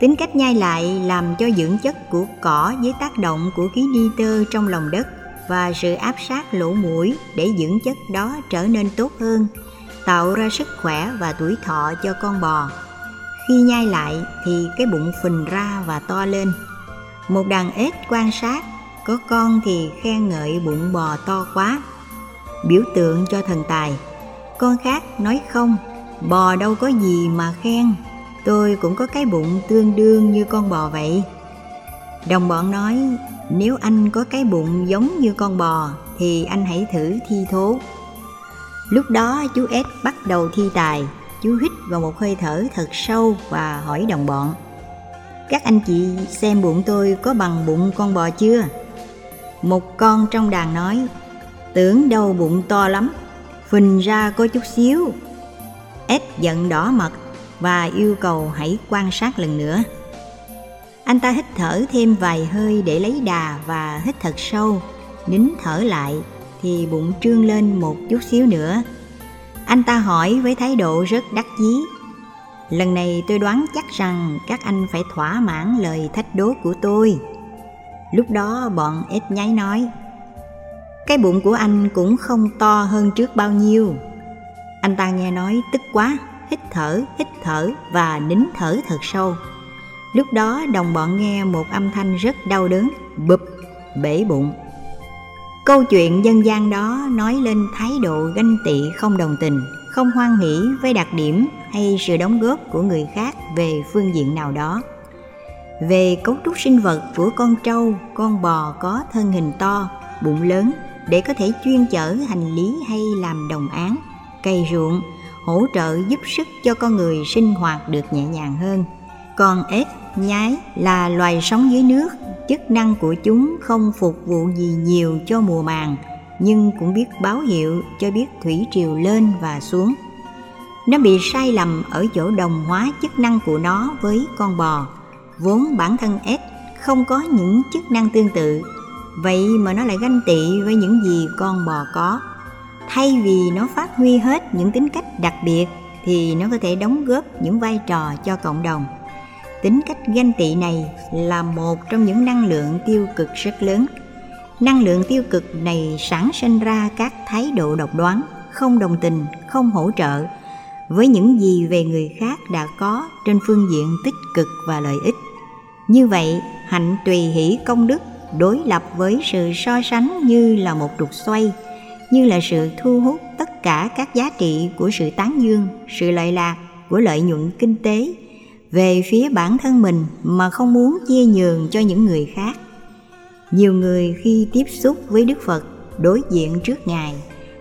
Speaker 1: Tính cách nhai lại làm cho dưỡng chất của cỏ với tác động của khí nitơ trong lòng đất và sự áp sát lỗ mũi để dưỡng chất đó trở nên tốt hơn, tạo ra sức khỏe và tuổi thọ cho con bò khi nhai lại thì cái bụng phình ra và to lên. Một đàn ếch quan sát, có con thì khen ngợi bụng bò to quá. Biểu tượng cho thần tài. Con khác nói không, bò đâu có gì mà khen. Tôi cũng có cái bụng tương đương như con bò vậy. Đồng bọn nói, nếu anh có cái bụng giống như con bò, thì anh hãy thử thi thố. Lúc đó chú ếch bắt đầu thi tài chú hít vào một hơi thở thật sâu và hỏi đồng bọn, các anh chị xem bụng tôi có bằng bụng con bò chưa? Một con trong đàn nói, tưởng đâu bụng to lắm, phình ra có chút xíu. Ép giận đỏ mặt và yêu cầu hãy quan sát lần nữa. Anh ta hít thở thêm vài hơi để lấy đà và hít thật sâu. Nín thở lại thì bụng trương lên một chút xíu nữa anh ta hỏi với thái độ rất đắc chí. Lần này tôi đoán chắc rằng các anh phải thỏa mãn lời thách đố của tôi. Lúc đó bọn ếch nháy nói, cái bụng của anh cũng không to hơn trước bao nhiêu. Anh ta nghe nói tức quá, hít thở hít thở và nín thở thật sâu. Lúc đó đồng bọn nghe một âm thanh rất đau đớn, bụp, bể bụng câu chuyện dân gian đó nói lên thái độ ganh tị không đồng tình, không hoan hỷ với đặc điểm hay sự đóng góp của người khác về phương diện nào đó. Về cấu trúc sinh vật của con trâu, con bò có thân hình to, bụng lớn để có thể chuyên chở hành lý hay làm đồng án, cày ruộng, hỗ trợ giúp sức cho con người sinh hoạt được nhẹ nhàng hơn. Còn ếch nhái là loài sống dưới nước. Chức năng của chúng không phục vụ gì nhiều cho mùa màng, nhưng cũng biết báo hiệu cho biết thủy triều lên và xuống. Nó bị sai lầm ở chỗ đồng hóa chức năng của nó với con bò, vốn bản thân s không có những chức năng tương tự. Vậy mà nó lại ganh tị với những gì con bò có. Thay vì nó phát huy hết những tính cách đặc biệt, thì nó có thể đóng góp những vai trò cho cộng đồng tính cách ganh tị này là một trong những năng lượng tiêu cực rất lớn. Năng lượng tiêu cực này sản sinh ra các thái độ độc đoán, không đồng tình, không hỗ trợ với những gì về người khác đã có trên phương diện tích cực và lợi ích. Như vậy, hạnh tùy hỷ công đức đối lập với sự so sánh như là một trục xoay, như là sự thu hút tất cả các giá trị của sự tán dương, sự lợi lạc của lợi nhuận kinh tế về phía bản thân mình mà không muốn chia nhường cho những người khác. Nhiều người khi tiếp xúc với đức phật đối diện trước ngài,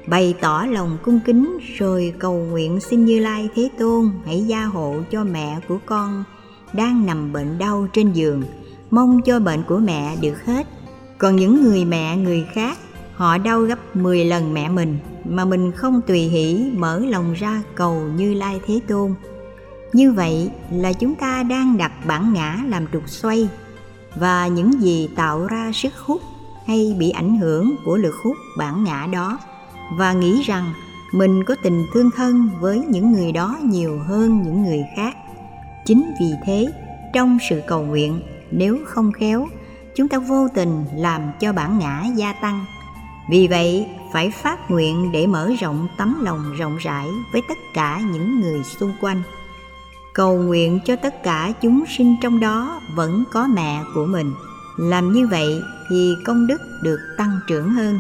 Speaker 1: bày tỏ lòng cung kính rồi cầu nguyện xin như lai thế tôn hãy gia hộ cho mẹ của con đang nằm bệnh đau trên giường. Mong cho bệnh của mẹ được hết. Còn những người mẹ, người khác, họ đau gấp 10 lần mẹ mình mà mình không tùy hỷ mở lòng ra cầu như lai thế tôn như vậy là chúng ta đang đặt bản ngã làm trục xoay và những gì tạo ra sức hút hay bị ảnh hưởng của lực hút bản ngã đó và nghĩ rằng mình có tình thương thân với những người đó nhiều hơn những người khác. Chính vì thế, trong sự cầu nguyện, nếu không khéo, chúng ta vô tình làm cho bản ngã gia tăng. Vì vậy, phải phát nguyện để mở rộng tấm lòng rộng rãi với tất cả những người xung quanh cầu nguyện cho tất cả chúng sinh trong đó vẫn có mẹ của mình. Làm như vậy thì công đức được tăng trưởng hơn.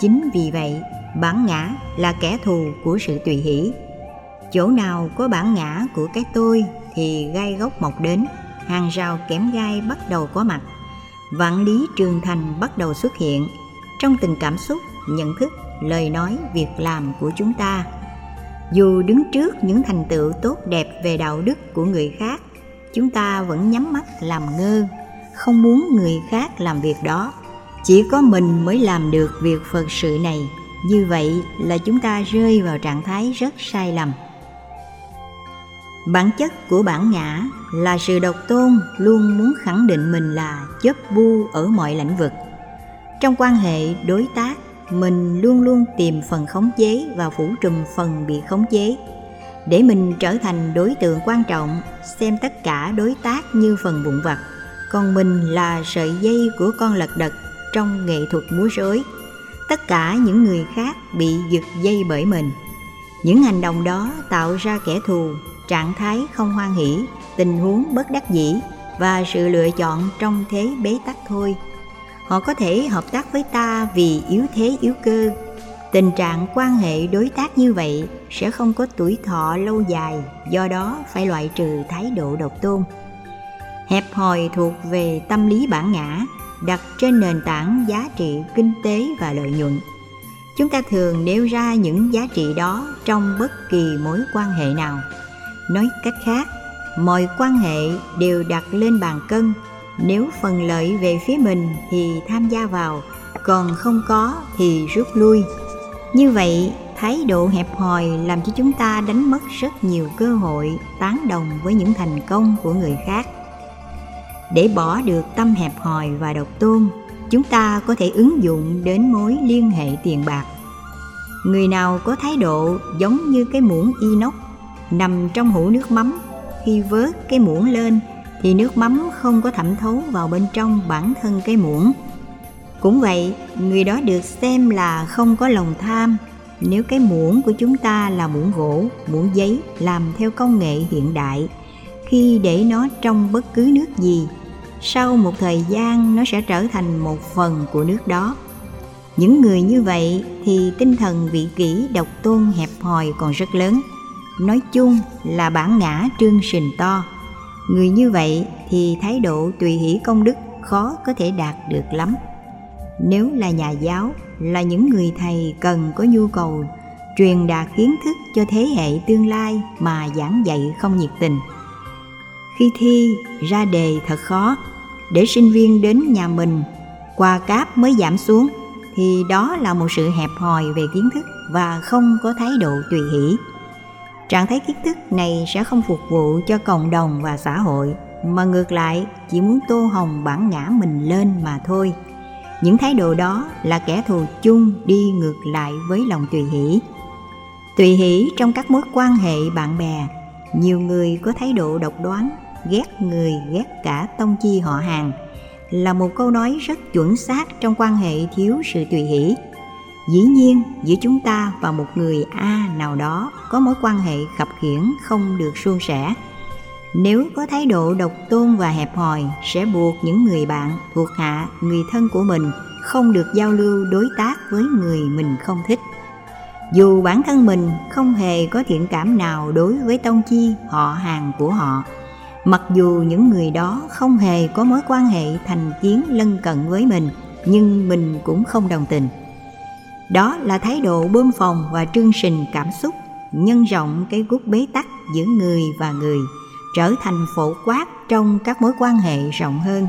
Speaker 1: Chính vì vậy, bản ngã là kẻ thù của sự tùy hỷ. Chỗ nào có bản ngã của cái tôi thì gai gốc mọc đến, hàng rào kém gai bắt đầu có mặt. Vạn lý trường thành bắt đầu xuất hiện. Trong từng cảm xúc, nhận thức, lời nói, việc làm của chúng ta dù đứng trước những thành tựu tốt đẹp về đạo đức của người khác, chúng ta vẫn nhắm mắt làm ngơ, không muốn người khác làm việc đó. Chỉ có mình mới làm được việc phật sự này. Như vậy là chúng ta rơi vào trạng thái rất sai lầm. Bản chất của bản ngã là sự độc tôn luôn muốn khẳng định mình là chấp bu ở mọi lĩnh vực. Trong quan hệ đối tác mình luôn luôn tìm phần khống chế và phủ trùm phần bị khống chế. Để mình trở thành đối tượng quan trọng, xem tất cả đối tác như phần vụn vặt. Còn mình là sợi dây của con lật đật trong nghệ thuật múa rối. Tất cả những người khác bị giật dây bởi mình. Những hành động đó tạo ra kẻ thù, trạng thái không hoan hỷ, tình huống bất đắc dĩ và sự lựa chọn trong thế bế tắc thôi họ có thể hợp tác với ta vì yếu thế, yếu cơ. Tình trạng quan hệ đối tác như vậy sẽ không có tuổi thọ lâu dài, do đó phải loại trừ thái độ độc tôn. Hẹp hòi thuộc về tâm lý bản ngã, đặt trên nền tảng giá trị kinh tế và lợi nhuận. Chúng ta thường nêu ra những giá trị đó trong bất kỳ mối quan hệ nào. Nói cách khác, mọi quan hệ đều đặt lên bàn cân nếu phần lợi về phía mình thì tham gia vào, còn không có thì rút lui. Như vậy, thái độ hẹp hòi làm cho chúng ta đánh mất rất nhiều cơ hội tán đồng với những thành công của người khác. Để bỏ được tâm hẹp hòi và độc tôn, chúng ta có thể ứng dụng đến mối liên hệ tiền bạc. Người nào có thái độ giống như cái muỗng inox nằm trong hũ nước mắm, khi vớt cái muỗng lên thì nước mắm không có thẩm thấu vào bên trong bản thân cái muỗng. Cũng vậy, người đó được xem là không có lòng tham nếu cái muỗng của chúng ta là muỗng gỗ, muỗng giấy làm theo công nghệ hiện đại. Khi để nó trong bất cứ nước gì, sau một thời gian nó sẽ trở thành một phần của nước đó. Những người như vậy thì tinh thần vị kỷ độc tôn hẹp hòi còn rất lớn. Nói chung là bản ngã trương sình to người như vậy thì thái độ tùy hỷ công đức khó có thể đạt được lắm. Nếu là nhà giáo, là những người thầy cần có nhu cầu truyền đạt kiến thức cho thế hệ tương lai mà giảng dạy không nhiệt tình. Khi thi, ra đề thật khó. Để sinh viên đến nhà mình, qua cáp mới giảm xuống, thì đó là một sự hẹp hòi về kiến thức và không có thái độ tùy hỷ trạng thái kiến thức này sẽ không phục vụ cho cộng đồng và xã hội, mà ngược lại, chỉ muốn tô hồng bản ngã mình lên mà thôi. Những thái độ đó là kẻ thù chung đi ngược lại với lòng tùy hỷ. Tùy hỷ trong các mối quan hệ bạn bè, nhiều người có thái độ độc đoán, ghét người, ghét cả tông chi họ hàng, là một câu nói rất chuẩn xác trong quan hệ thiếu sự tùy hỷ dĩ nhiên, giữa chúng ta và một người a nào đó có mối quan hệ khập khiễng không được suôn sẻ. Nếu có thái độ độc tôn và hẹp hòi, sẽ buộc những người bạn thuộc hạ, người thân của mình không được giao lưu đối tác với người mình không thích. Dù bản thân mình không hề có thiện cảm nào đối với tông chi, họ hàng của họ, mặc dù những người đó không hề có mối quan hệ thành kiến lân cận với mình, nhưng mình cũng không đồng tình đó là thái độ bơm phòng và trương sình cảm xúc, nhân rộng cái gút bế tắc giữa người và người, trở thành phổ quát trong các mối quan hệ rộng hơn.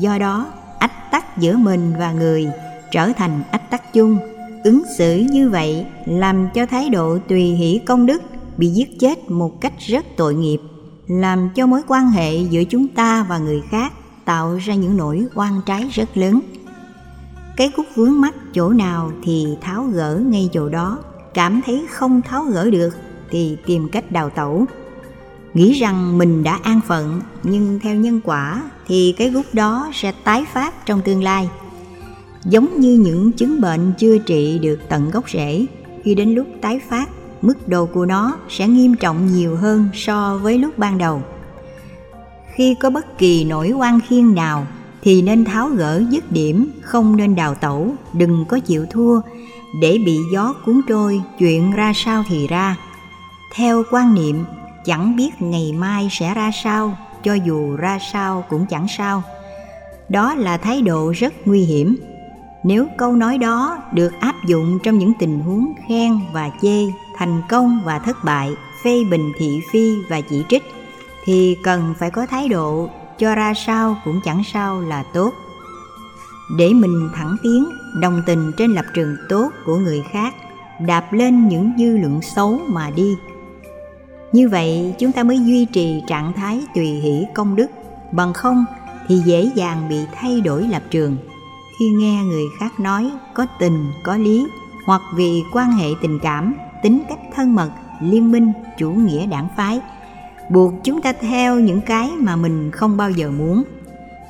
Speaker 1: Do đó, ách tắc giữa mình và người trở thành ách tắc chung. Ứng xử như vậy làm cho thái độ tùy hỷ công đức bị giết chết một cách rất tội nghiệp, làm cho mối quan hệ giữa chúng ta và người khác tạo ra những nỗi oan trái rất lớn cái cúc vướng mắt chỗ nào thì tháo gỡ ngay chỗ đó. Cảm thấy không tháo gỡ được thì tìm cách đào tẩu. Nghĩ rằng mình đã an phận, nhưng theo nhân quả thì cái gút đó sẽ tái phát trong tương lai. Giống như những chứng bệnh chưa trị được tận gốc rễ, khi đến lúc tái phát, mức độ của nó sẽ nghiêm trọng nhiều hơn so với lúc ban đầu. Khi có bất kỳ nỗi oan khiên nào thì nên tháo gỡ dứt điểm, không nên đào tẩu, đừng có chịu thua. Để bị gió cuốn trôi, chuyện ra sao thì ra. Theo quan niệm, chẳng biết ngày mai sẽ ra sao, cho dù ra sao cũng chẳng sao. Đó là thái độ rất nguy hiểm. Nếu câu nói đó được áp dụng trong những tình huống khen và chê, thành công và thất bại, phê bình thị phi và chỉ trích, thì cần phải có thái độ cho ra sao cũng chẳng sao là tốt. Để mình thẳng tiến, đồng tình trên lập trường tốt của người khác, đạp lên những dư luận xấu mà đi. Như vậy chúng ta mới duy trì trạng thái tùy hỷ công đức, bằng không thì dễ dàng bị thay đổi lập trường. Khi nghe người khác nói có tình, có lý, hoặc vì quan hệ tình cảm, tính cách thân mật, liên minh, chủ nghĩa đảng phái buộc chúng ta theo những cái mà mình không bao giờ muốn.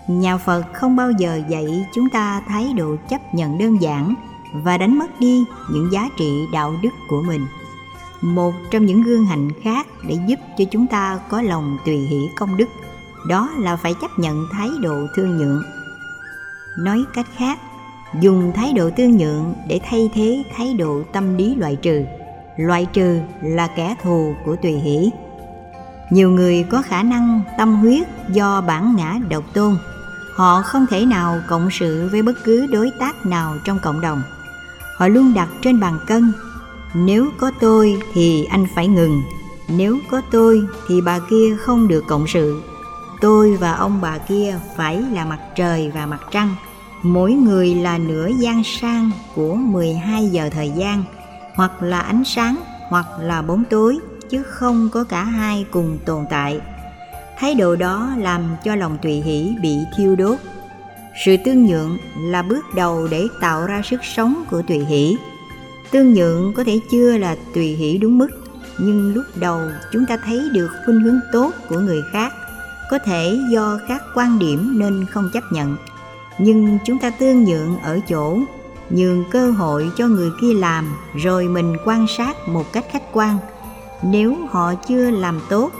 Speaker 1: Nhà phật không bao giờ dạy chúng ta thái độ chấp nhận đơn giản và đánh mất đi những giá trị đạo đức của mình. Một trong những gương hạnh khác để giúp cho chúng ta có lòng tùy hỷ công đức, đó là phải chấp nhận thái độ thương nhượng. Nói cách khác, dùng thái độ tương nhượng để thay thế thái độ tâm lý loại trừ. Loại trừ là kẻ thù của tùy hỷ nhiều người có khả năng tâm huyết do bản ngã độc tôn. Họ không thể nào cộng sự với bất cứ đối tác nào trong cộng đồng. Họ luôn đặt trên bàn cân, nếu có tôi thì anh phải ngừng, nếu có tôi thì bà kia không được cộng sự. Tôi và ông bà kia phải là mặt trời và mặt trăng. Mỗi người là nửa gian sang của 12 giờ thời gian, hoặc là ánh sáng, hoặc là bóng tối chứ không có cả hai cùng tồn tại. Thái độ đó làm cho lòng tùy hỷ bị thiêu đốt. Sự tương nhượng là bước đầu để tạo ra sức sống của tùy hỷ. Tương nhượng có thể chưa là tùy hỷ đúng mức, nhưng lúc đầu chúng ta thấy được khuynh hướng tốt của người khác, có thể do các quan điểm nên không chấp nhận. Nhưng chúng ta tương nhượng ở chỗ, nhường cơ hội cho người kia làm rồi mình quan sát một cách khách quan nếu họ chưa làm tốt,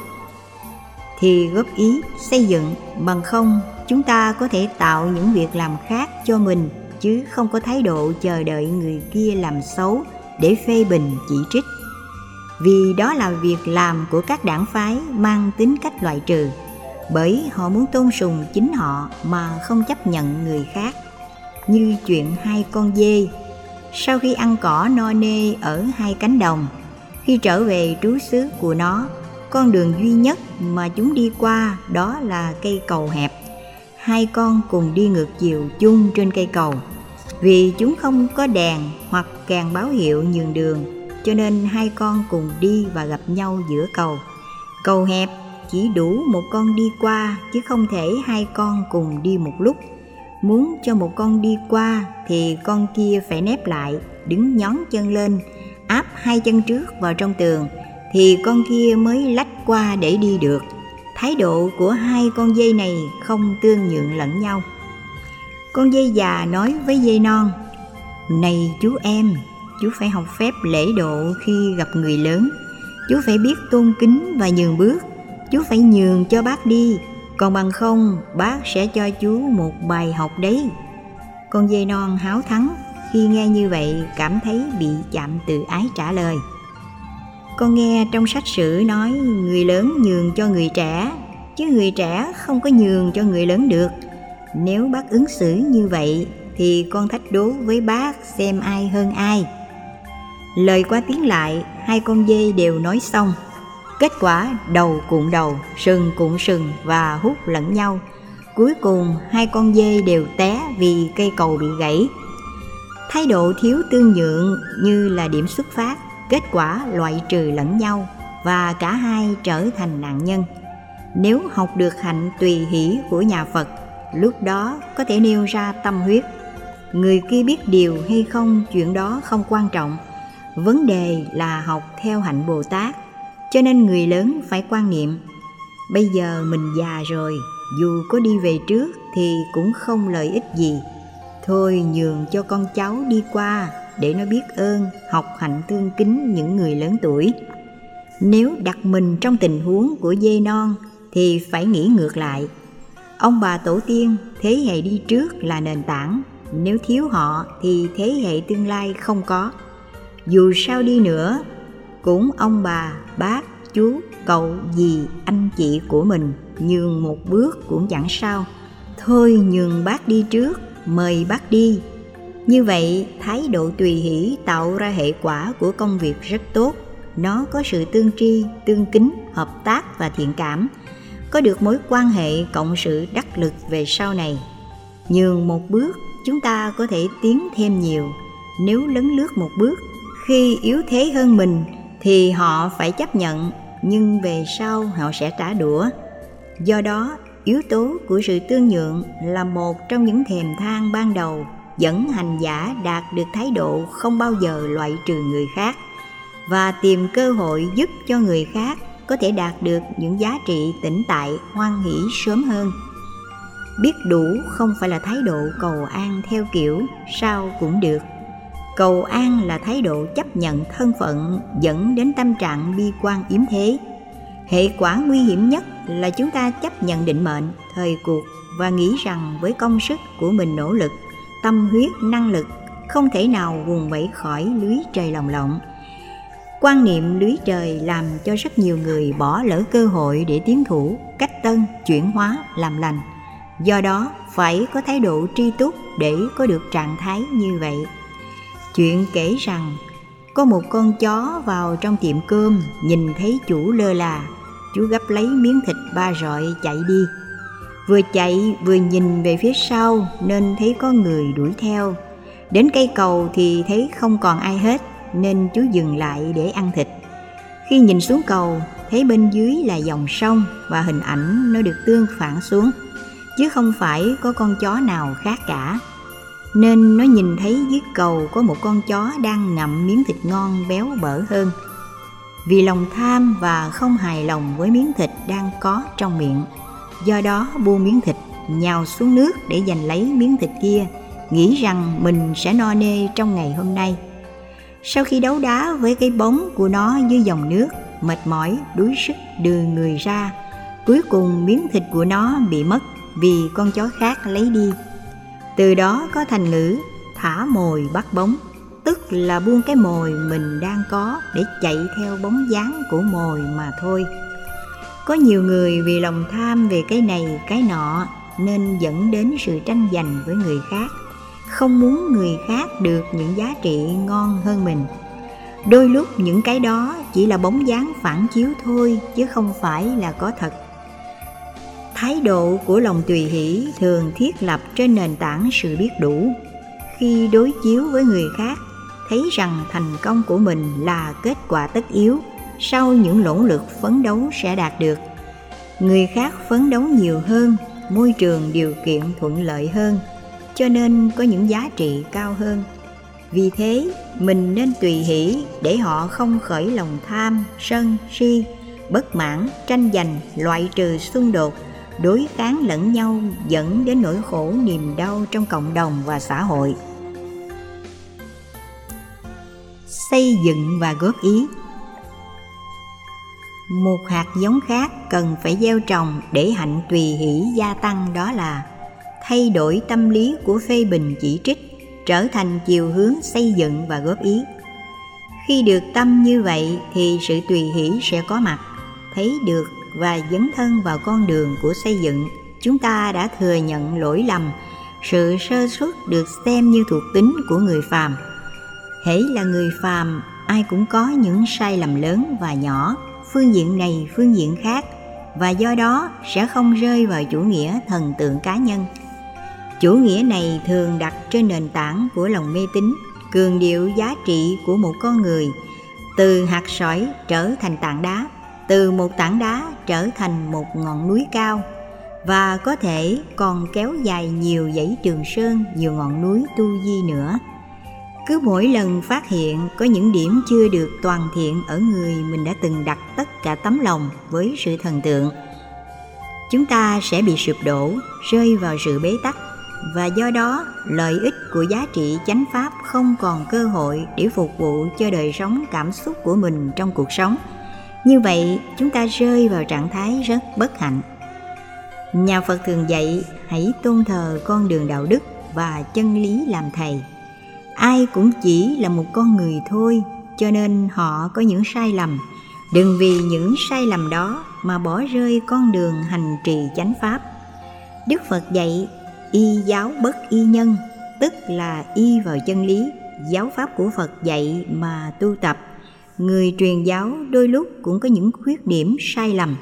Speaker 1: thì góp ý xây dựng bằng không chúng ta có thể tạo những việc làm khác cho mình, chứ không có thái độ chờ đợi người kia làm xấu để phê bình chỉ trích. Vì đó là việc làm của các đảng phái mang tính cách loại trừ, bởi họ muốn tôn sùng chính họ mà không chấp nhận người khác. Như chuyện hai con dê, sau khi ăn cỏ no nê ở hai cánh đồng khi trở về trú xứ của nó, con đường duy nhất mà chúng đi qua đó là cây cầu hẹp. Hai con cùng đi ngược chiều chung trên cây cầu. Vì chúng không có đèn hoặc càng báo hiệu nhường đường, cho nên hai con cùng đi và gặp nhau giữa cầu. Cầu hẹp chỉ đủ một con đi qua, chứ không thể hai con cùng đi một lúc. Muốn cho một con đi qua thì con kia phải nép lại, đứng nhón chân lên áp hai chân trước vào trong tường, thì con kia mới lách qua để đi được. Thái độ của hai con dây này không tương nhượng lẫn nhau. Con dây già nói với dây non, này chú em, chú phải học phép lễ độ khi gặp người lớn. Chú phải biết tôn kính và nhường bước. Chú phải nhường cho bác đi, còn bằng không bác sẽ cho chú một bài học đấy. Con dây non háo thắng khi nghe như vậy cảm thấy bị chạm tự ái trả lời. Con nghe trong sách sử nói, người lớn nhường cho người trẻ, chứ người trẻ không có nhường cho người lớn được. Nếu bác ứng xử như vậy, thì con thách đố với bác xem ai hơn ai. Lời qua tiếng lại, hai con dê đều nói xong. Kết quả đầu cuộn đầu, sừng cuộn sừng và hút lẫn nhau. Cuối cùng hai con dê đều té vì cây cầu bị gãy thái độ thiếu tương nhượng như là điểm xuất phát, kết quả loại trừ lẫn nhau và cả hai trở thành nạn nhân. Nếu học được hạnh tùy hỷ của nhà phật, lúc đó có thể nêu ra tâm huyết. Người kia biết điều hay không chuyện đó không quan trọng. Vấn đề là học theo hạnh bồ tát, cho nên người lớn phải quan niệm, bây giờ mình già rồi, dù có đi về trước thì cũng không lợi ích gì thôi nhường cho con cháu đi qua, để nó biết ơn, học hạnh tương kính những người lớn tuổi. Nếu đặt mình trong tình huống của dê non, thì phải nghĩ ngược lại. Ông bà tổ tiên, thế hệ đi trước là nền tảng. Nếu thiếu họ, thì thế hệ tương lai không có. Dù sao đi nữa, cũng ông bà, bác, chú, cậu, dì, anh chị của mình nhường một bước cũng chẳng sao. Thôi nhường bác đi trước mời bác đi. Như vậy, thái độ tùy hỷ tạo ra hệ quả của công việc rất tốt. Nó có sự tương tri, tương kính, hợp tác và thiện cảm, có được mối quan hệ cộng sự đắc lực về sau này. Nhường một bước, chúng ta có thể tiến thêm nhiều. Nếu lấn lướt một bước, khi yếu thế hơn mình, thì họ phải chấp nhận, nhưng về sau họ sẽ trả đũa. Do đó yếu tố của sự tương nhượng là một trong những thềm thang ban đầu, dẫn hành giả đạt được thái độ không bao giờ loại trừ người khác và tìm cơ hội giúp cho người khác có thể đạt được những giá trị tĩnh tại, hoan hỷ sớm hơn. Biết đủ không phải là thái độ cầu an theo kiểu, sao cũng được. Cầu an là thái độ chấp nhận thân phận dẫn đến tâm trạng bi quan yếm thế hệ quả nguy hiểm nhất là chúng ta chấp nhận định mệnh, thời cuộc và nghĩ rằng với công sức của mình nỗ lực, tâm huyết, năng lực không thể nào vùng vẫy khỏi lưới trời lồng lộng. Quan niệm lưới trời làm cho rất nhiều người bỏ lỡ cơ hội để tiến thủ, cách tân, chuyển hóa, làm lành. Do đó, phải có thái độ tri túc để có được trạng thái như vậy. Chuyện kể rằng có một con chó vào trong tiệm cơm, nhìn thấy chủ lơ là. Chú gấp lấy miếng thịt ba rọi chạy đi. Vừa chạy, vừa nhìn về phía sau, nên thấy có người đuổi theo. Đến cây cầu thì thấy không còn ai hết, nên chú dừng lại để ăn thịt. Khi nhìn xuống cầu, thấy bên dưới là dòng sông và hình ảnh nó được tương phản xuống. Chứ không phải có con chó nào khác cả nên nó nhìn thấy dưới cầu có một con chó đang ngậm miếng thịt ngon béo bở hơn. Vì lòng tham và không hài lòng với miếng thịt đang có trong miệng, do đó buông miếng thịt, nhào xuống nước để giành lấy miếng thịt kia, nghĩ rằng mình sẽ no nê trong ngày hôm nay. Sau khi đấu đá với cái bóng của nó dưới dòng nước, mệt mỏi, đuối sức đưa người ra, cuối cùng miếng thịt của nó bị mất vì con chó khác lấy đi từ đó có thành ngữ thả mồi bắt bóng, tức là buông cái mồi mình đang có để chạy theo bóng dáng của mồi mà thôi. Có nhiều người vì lòng tham về cái này, cái nọ nên dẫn đến sự tranh giành với người khác, không muốn người khác được những giá trị ngon hơn mình. Đôi lúc những cái đó chỉ là bóng dáng phản chiếu thôi, chứ không phải là có thật thái độ của lòng tùy hỷ thường thiết lập trên nền tảng sự biết đủ. Khi đối chiếu với người khác, thấy rằng thành công của mình là kết quả tất yếu, sau những nỗ lực phấn đấu sẽ đạt được. Người khác phấn đấu nhiều hơn, môi trường điều kiện thuận lợi hơn, cho nên có những giá trị cao hơn. Vì thế, mình nên tùy hỷ để họ không khởi lòng tham, sân si, bất mãn, tranh giành, loại trừ xung đột đối kháng lẫn nhau dẫn đến nỗi khổ niềm đau trong cộng đồng và xã hội. Xây dựng và góp ý. Một hạt giống khác cần phải gieo trồng để hạnh tùy hỷ gia tăng đó là thay đổi tâm lý của phê bình chỉ trích, trở thành chiều hướng xây dựng và góp ý. Khi được tâm như vậy thì sự tùy hỷ sẽ có mặt, thấy được và dấn thân vào con đường của xây dựng, chúng ta đã thừa nhận lỗi lầm. Sự sơ suất được xem như thuộc tính của người phàm. Hễ là người phàm, ai cũng có những sai lầm lớn và nhỏ. Phương diện này, phương diện khác. Và do đó sẽ không rơi vào chủ nghĩa thần tượng cá nhân. Chủ nghĩa này thường đặt trên nền tảng của lòng mê tín, cường điệu giá trị của một con người, từ hạt sỏi trở thành tảng đá từ một tảng đá trở thành một ngọn núi cao và có thể còn kéo dài nhiều dãy trường sơn, nhiều ngọn núi tu di nữa. Cứ mỗi lần phát hiện có những điểm chưa được toàn thiện ở người, mình đã từng đặt tất cả tấm lòng với sự thần tượng. Chúng ta sẽ bị sụp đổ, rơi vào sự bế tắc và do đó lợi ích của giá trị chánh pháp không còn cơ hội để phục vụ cho đời sống cảm xúc của mình trong cuộc sống như vậy, chúng ta rơi vào trạng thái rất bất hạnh. Nhà phật thường dạy, hãy tôn thờ con đường đạo đức và chân lý làm thầy. Ai cũng chỉ là một con người thôi, cho nên họ có những sai lầm. Đừng vì những sai lầm đó mà bỏ rơi con đường hành trì chánh pháp. Đức phật dạy, y giáo bất y nhân, tức là y vào chân lý, giáo pháp của phật dạy mà tu tập người truyền giáo đôi lúc cũng có những khuyết điểm sai lầm.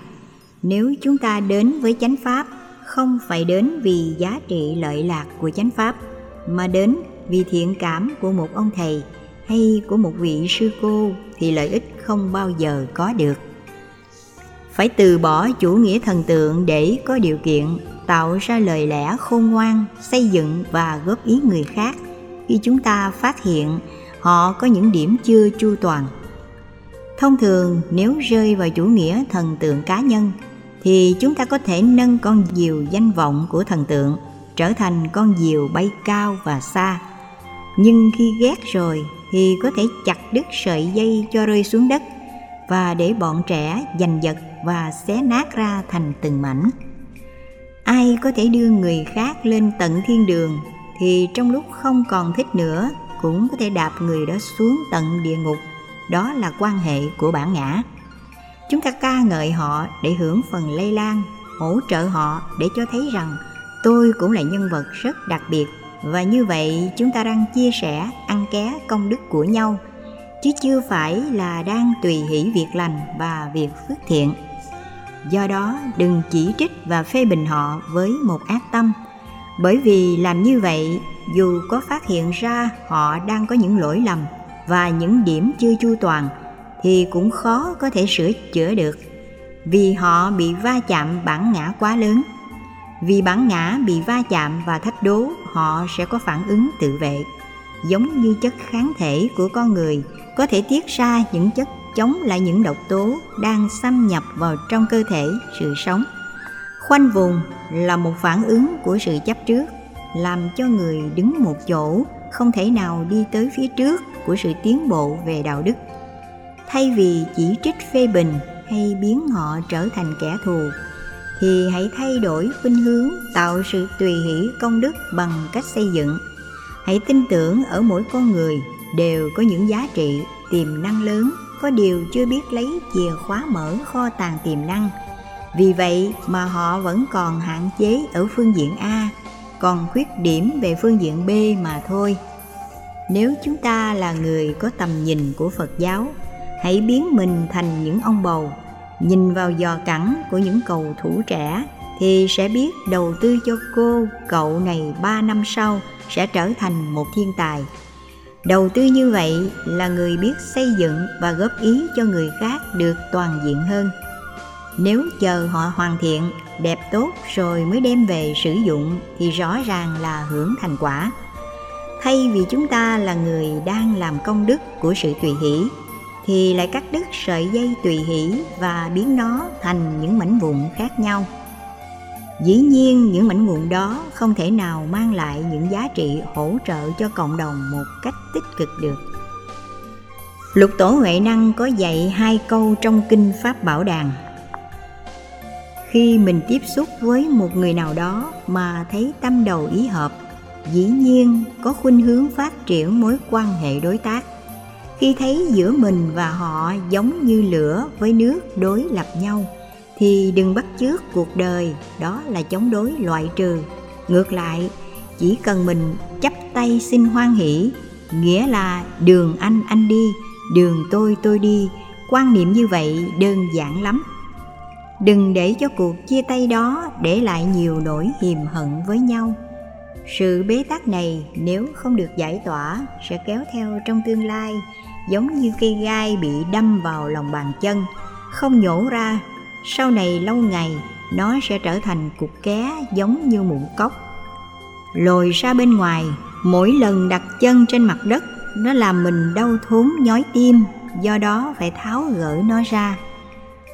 Speaker 1: Nếu chúng ta đến với chánh pháp, không phải đến vì giá trị lợi lạc của chánh pháp, mà đến vì thiện cảm của một ông thầy hay của một vị sư cô thì lợi ích không bao giờ có được. Phải từ bỏ chủ nghĩa thần tượng để có điều kiện, tạo ra lời lẽ khôn ngoan, xây dựng và góp ý người khác. Khi chúng ta phát hiện họ có những điểm chưa chu toàn thông thường, nếu rơi vào chủ nghĩa thần tượng cá nhân, thì chúng ta có thể nâng con diều danh vọng của thần tượng trở thành con diều bay cao và xa. Nhưng khi ghét rồi thì có thể chặt đứt sợi dây cho rơi xuống đất và để bọn trẻ giành giật và xé nát ra thành từng mảnh. Ai có thể đưa người khác lên tận thiên đường thì trong lúc không còn thích nữa cũng có thể đạp người đó xuống tận địa ngục đó là quan hệ của bản ngã. Chúng ta ca ngợi họ để hưởng phần lây lan, hỗ trợ họ để cho thấy rằng tôi cũng là nhân vật rất đặc biệt. Và như vậy, chúng ta đang chia sẻ, ăn ké công đức của nhau, chứ chưa phải là đang tùy hỷ việc lành và việc phước thiện. Do đó, đừng chỉ trích và phê bình họ với một ác tâm. Bởi vì làm như vậy, dù có phát hiện ra họ đang có những lỗi lầm và những điểm chưa chu toàn thì cũng khó có thể sửa chữa được. Vì họ bị va chạm bản ngã quá lớn. Vì bản ngã bị va chạm và thách đố, họ sẽ có phản ứng tự vệ, giống như chất kháng thể của con người. Có thể tiết ra những chất chống lại những độc tố đang xâm nhập vào trong cơ thể sự sống. Khoanh vùng là một phản ứng của sự chấp trước, làm cho người đứng một chỗ không thể nào đi tới phía trước của sự tiến bộ về đạo đức. Thay vì chỉ trích phê bình hay biến họ trở thành kẻ thù, thì hãy thay đổi khuynh hướng tạo sự tùy hỷ công đức bằng cách xây dựng. Hãy tin tưởng ở mỗi con người đều có những giá trị, tiềm năng lớn, có điều chưa biết lấy chìa khóa mở kho tàng tiềm năng. Vì vậy mà họ vẫn còn hạn chế ở phương diện a còn khuyết điểm về phương diện b mà thôi. Nếu chúng ta là người có tầm nhìn của phật giáo, hãy biến mình thành những ông bầu. Nhìn vào giò cẳng của những cầu thủ trẻ thì sẽ biết đầu tư cho cô, cậu này ba năm sau sẽ trở thành một thiên tài. Đầu tư như vậy là người biết xây dựng và góp ý cho người khác được toàn diện hơn nếu chờ họ hoàn thiện, đẹp tốt rồi mới đem về sử dụng thì rõ ràng là hưởng thành quả. Thay vì chúng ta là người đang làm công đức của sự tùy hỷ, thì lại cắt đứt sợi dây tùy hỷ và biến nó thành những mảnh vụn khác nhau. Dĩ nhiên, những mảnh vụn đó không thể nào mang lại những giá trị hỗ trợ cho cộng đồng một cách tích cực được. Lục tổ huệ năng có dạy hai câu trong kinh pháp bảo đàn khi mình tiếp xúc với một người nào đó mà thấy tâm đầu ý hợp, dĩ nhiên có khuynh hướng phát triển mối quan hệ đối tác. Khi thấy giữa mình và họ giống như lửa với nước đối lập nhau, thì đừng bắt chước cuộc đời, đó là chống đối loại trừ. Ngược lại, chỉ cần mình chắp tay xin hoan hỷ, nghĩa là đường anh anh đi, đường tôi tôi đi quan niệm như vậy đơn giản lắm đừng để cho cuộc chia tay đó để lại nhiều nỗi hiềm hận với nhau. Sự bế tắc này nếu không được giải tỏa sẽ kéo theo trong tương lai, giống như cây gai bị đâm vào lòng bàn chân, không nhổ ra. Sau này lâu ngày, nó sẽ trở thành cục ké giống như mụn cốc. Lồi ra bên ngoài, mỗi lần đặt chân trên mặt đất, nó làm mình đau thốn nhói tim, do đó phải tháo gỡ nó ra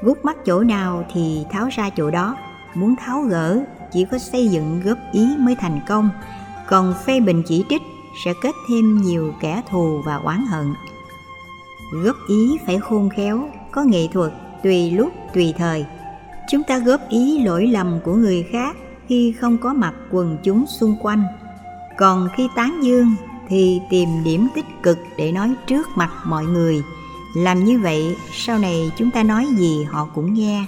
Speaker 1: gút mắt chỗ nào thì tháo ra chỗ đó. Muốn tháo gỡ, chỉ có xây dựng góp ý mới thành công. Còn phê bình chỉ trích sẽ kết thêm nhiều kẻ thù và oán hận. Góp ý phải khôn khéo, có nghệ thuật, tùy lúc, tùy thời. Chúng ta góp ý lỗi lầm của người khác khi không có mặt quần chúng xung quanh. Còn khi tán dương thì tìm điểm tích cực để nói trước mặt mọi người làm như vậy, sau này chúng ta nói gì họ cũng nghe.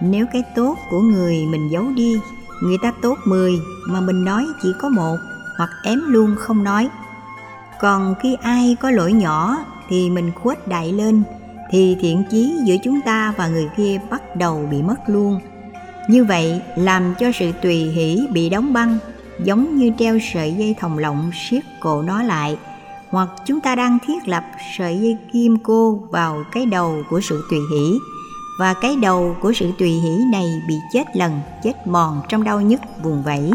Speaker 1: Nếu cái tốt của người mình giấu đi, người ta tốt 10 mà mình nói chỉ có một, hoặc ém luôn không nói. Còn khi ai có lỗi nhỏ thì mình khuếch đại lên, thì thiện chí giữa chúng ta và người kia bắt đầu bị mất luôn. Như vậy, làm cho sự tùy hỷ bị đóng băng, giống như treo sợi dây thòng lọng siết cổ nó lại hoặc chúng ta đang thiết lập sợi dây kim cô vào cái đầu của sự tùy hỷ. Và cái đầu của sự tùy hỷ này bị chết lần, chết mòn trong đau nhức vùng vẫy.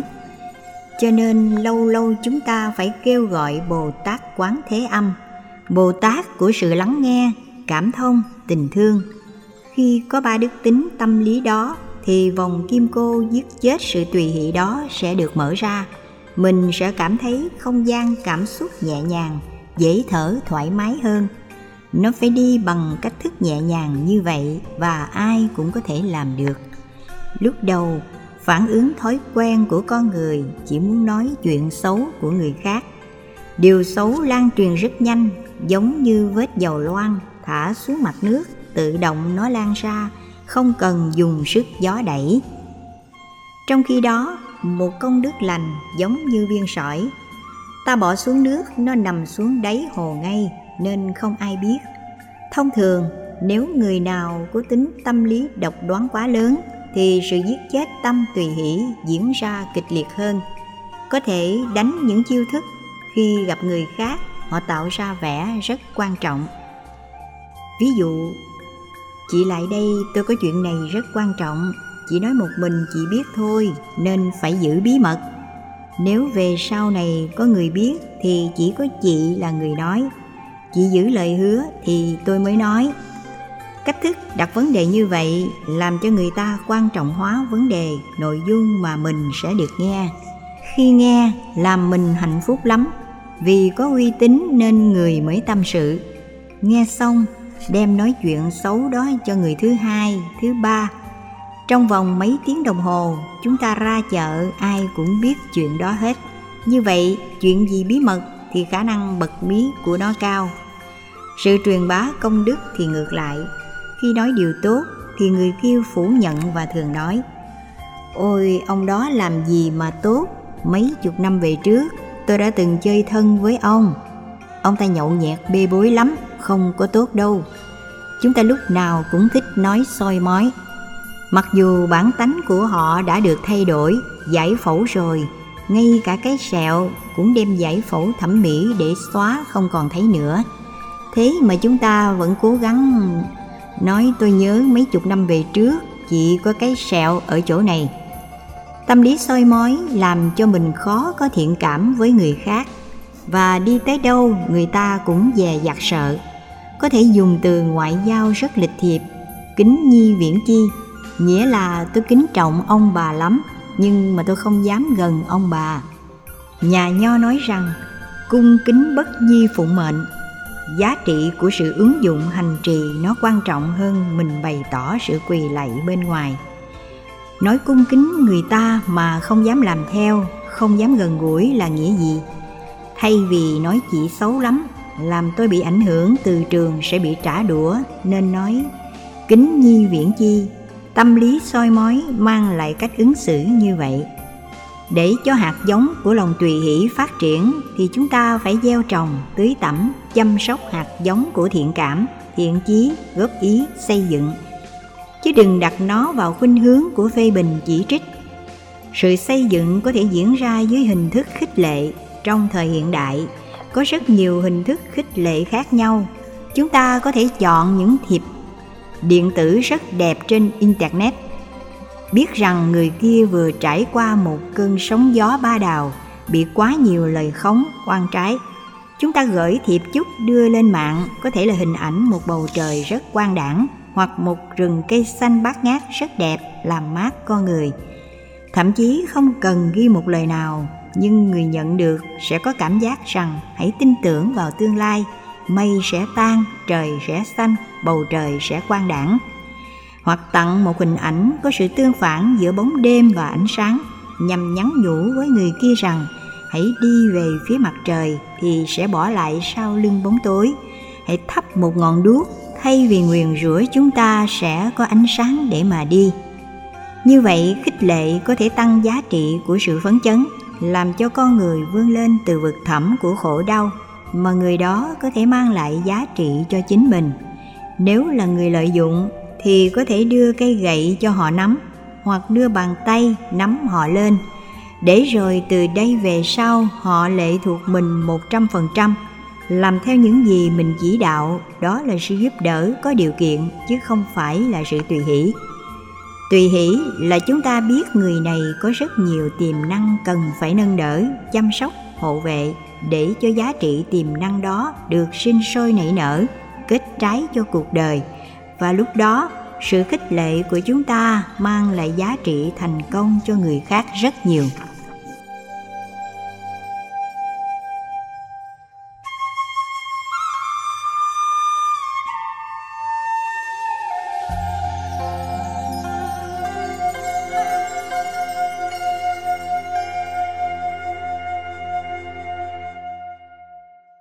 Speaker 1: Cho nên lâu lâu chúng ta phải kêu gọi bồ tát quán thế âm, bồ tát của sự lắng nghe, cảm thông, tình thương. Khi có ba đức tính tâm lý đó, thì vòng kim cô giết chết sự tùy hỷ đó sẽ được mở ra mình sẽ cảm thấy không gian cảm xúc nhẹ nhàng, dễ thở, thoải mái hơn. Nó phải đi bằng cách thức nhẹ nhàng như vậy và ai cũng có thể làm được. Lúc đầu, phản ứng thói quen của con người chỉ muốn nói chuyện xấu của người khác. Điều xấu lan truyền rất nhanh, giống như vết dầu loang thả xuống mặt nước, tự động nó lan ra, không cần dùng sức gió đẩy. Trong khi đó một công đức lành giống như viên sỏi. Ta bỏ xuống nước, nó nằm xuống đáy hồ ngay, nên không ai biết. Thông thường, nếu người nào có tính tâm lý độc đoán quá lớn, thì sự giết chết tâm tùy hỷ diễn ra kịch liệt hơn. Có thể đánh những chiêu thức khi gặp người khác, họ tạo ra vẻ rất quan trọng. Ví dụ, chị lại đây, tôi có chuyện này rất quan trọng chỉ nói một mình chị biết thôi, nên phải giữ bí mật. Nếu về sau này có người biết thì chỉ có chị là người nói. Chị giữ lời hứa thì tôi mới nói. Cách thức đặt vấn đề như vậy làm cho người ta quan trọng hóa vấn đề nội dung mà mình sẽ được nghe. Khi nghe làm mình hạnh phúc lắm, vì có uy tín nên người mới tâm sự. Nghe xong, đem nói chuyện xấu đó cho người thứ hai, thứ ba trong vòng mấy tiếng đồng hồ, chúng ta ra chợ, ai cũng biết chuyện đó hết. Như vậy, chuyện gì bí mật thì khả năng bật mí của nó cao. Sự truyền bá công đức thì ngược lại. Khi nói điều tốt thì người kia phủ nhận và thường nói, ôi, ông đó làm gì mà tốt? Mấy chục năm về trước, tôi đã từng chơi thân với ông. Ông ta nhậu nhẹt bê bối lắm, không có tốt đâu. Chúng ta lúc nào cũng thích nói soi mói. Mặc dù bản tánh của họ đã được thay đổi, giải phẫu rồi, ngay cả cái sẹo cũng đem giải phẫu thẩm mỹ để xóa không còn thấy nữa. Thế mà chúng ta vẫn cố gắng nói tôi nhớ mấy chục năm về trước chỉ có cái sẹo ở chỗ này. Tâm lý soi mói làm cho mình khó có thiện cảm với người khác và đi tới đâu người ta cũng dè dặt sợ. Có thể dùng từ ngoại giao rất lịch thiệp, kính nhi viễn chi, nghĩa là tôi kính trọng ông bà lắm, nhưng mà tôi không dám gần ông bà. Nhà nho nói rằng, cung kính bất nhi phụ mệnh. Giá trị của sự ứng dụng hành trì nó quan trọng hơn mình bày tỏ sự quỳ lạy bên ngoài. Nói cung kính người ta mà không dám làm theo, không dám gần gũi là nghĩa gì? Thay vì nói chỉ xấu lắm, làm tôi bị ảnh hưởng từ trường sẽ bị trả đũa, nên nói, kính nhi viễn chi tâm lý soi mói mang lại cách ứng xử như vậy. Để cho hạt giống của lòng tùy hỷ phát triển thì chúng ta phải gieo trồng tưới tẩm, chăm sóc hạt giống của thiện cảm, thiện chí, góp ý, xây dựng. Chứ đừng đặt nó vào khuynh hướng của phê bình chỉ trích. Sự xây dựng có thể diễn ra dưới hình thức khích lệ trong thời hiện đại. Có rất nhiều hình thức khích lệ khác nhau. Chúng ta có thể chọn những thiệp điện tử rất đẹp trên internet. Biết rằng người kia vừa trải qua một cơn sóng gió ba đào, bị quá nhiều lời khống, oan trái. Chúng ta gửi thiệp chúc đưa lên mạng, có thể là hình ảnh một bầu trời rất quang đảng hoặc một rừng cây xanh bát ngát rất đẹp, làm mát con người. Thậm chí không cần ghi một lời nào, nhưng người nhận được sẽ có cảm giác rằng hãy tin tưởng vào tương lai mây sẽ tan, trời sẽ xanh, bầu trời sẽ quang đảng hoặc tặng một hình ảnh có sự tương phản giữa bóng đêm và ánh sáng, nhằm nhắn nhủ với người kia rằng, hãy đi về phía mặt trời thì sẽ bỏ lại sau lưng bóng tối. Hãy thắp một ngọn đuốc, thay vì nguyền rủa chúng ta sẽ có ánh sáng để mà đi. Như vậy, khích lệ có thể tăng giá trị của sự phấn chấn, làm cho con người vươn lên từ vực thẳm của khổ đau mà người đó có thể mang lại giá trị cho chính mình. Nếu là người lợi dụng, thì có thể đưa cây gậy cho họ nắm, hoặc đưa bàn tay nắm họ lên. Để rồi từ đây về sau, họ lệ thuộc mình một trăm phần trăm, làm theo những gì mình chỉ đạo. Đó là sự giúp đỡ có điều kiện, chứ không phải là sự tùy hỷ. Tùy hỷ là chúng ta biết người này có rất nhiều tiềm năng cần phải nâng đỡ, chăm sóc, hộ vệ để cho giá trị tiềm năng đó được sinh sôi nảy nở, kết trái cho cuộc đời. Và lúc đó, sự khích lệ của chúng ta mang lại giá trị thành công cho người khác rất nhiều.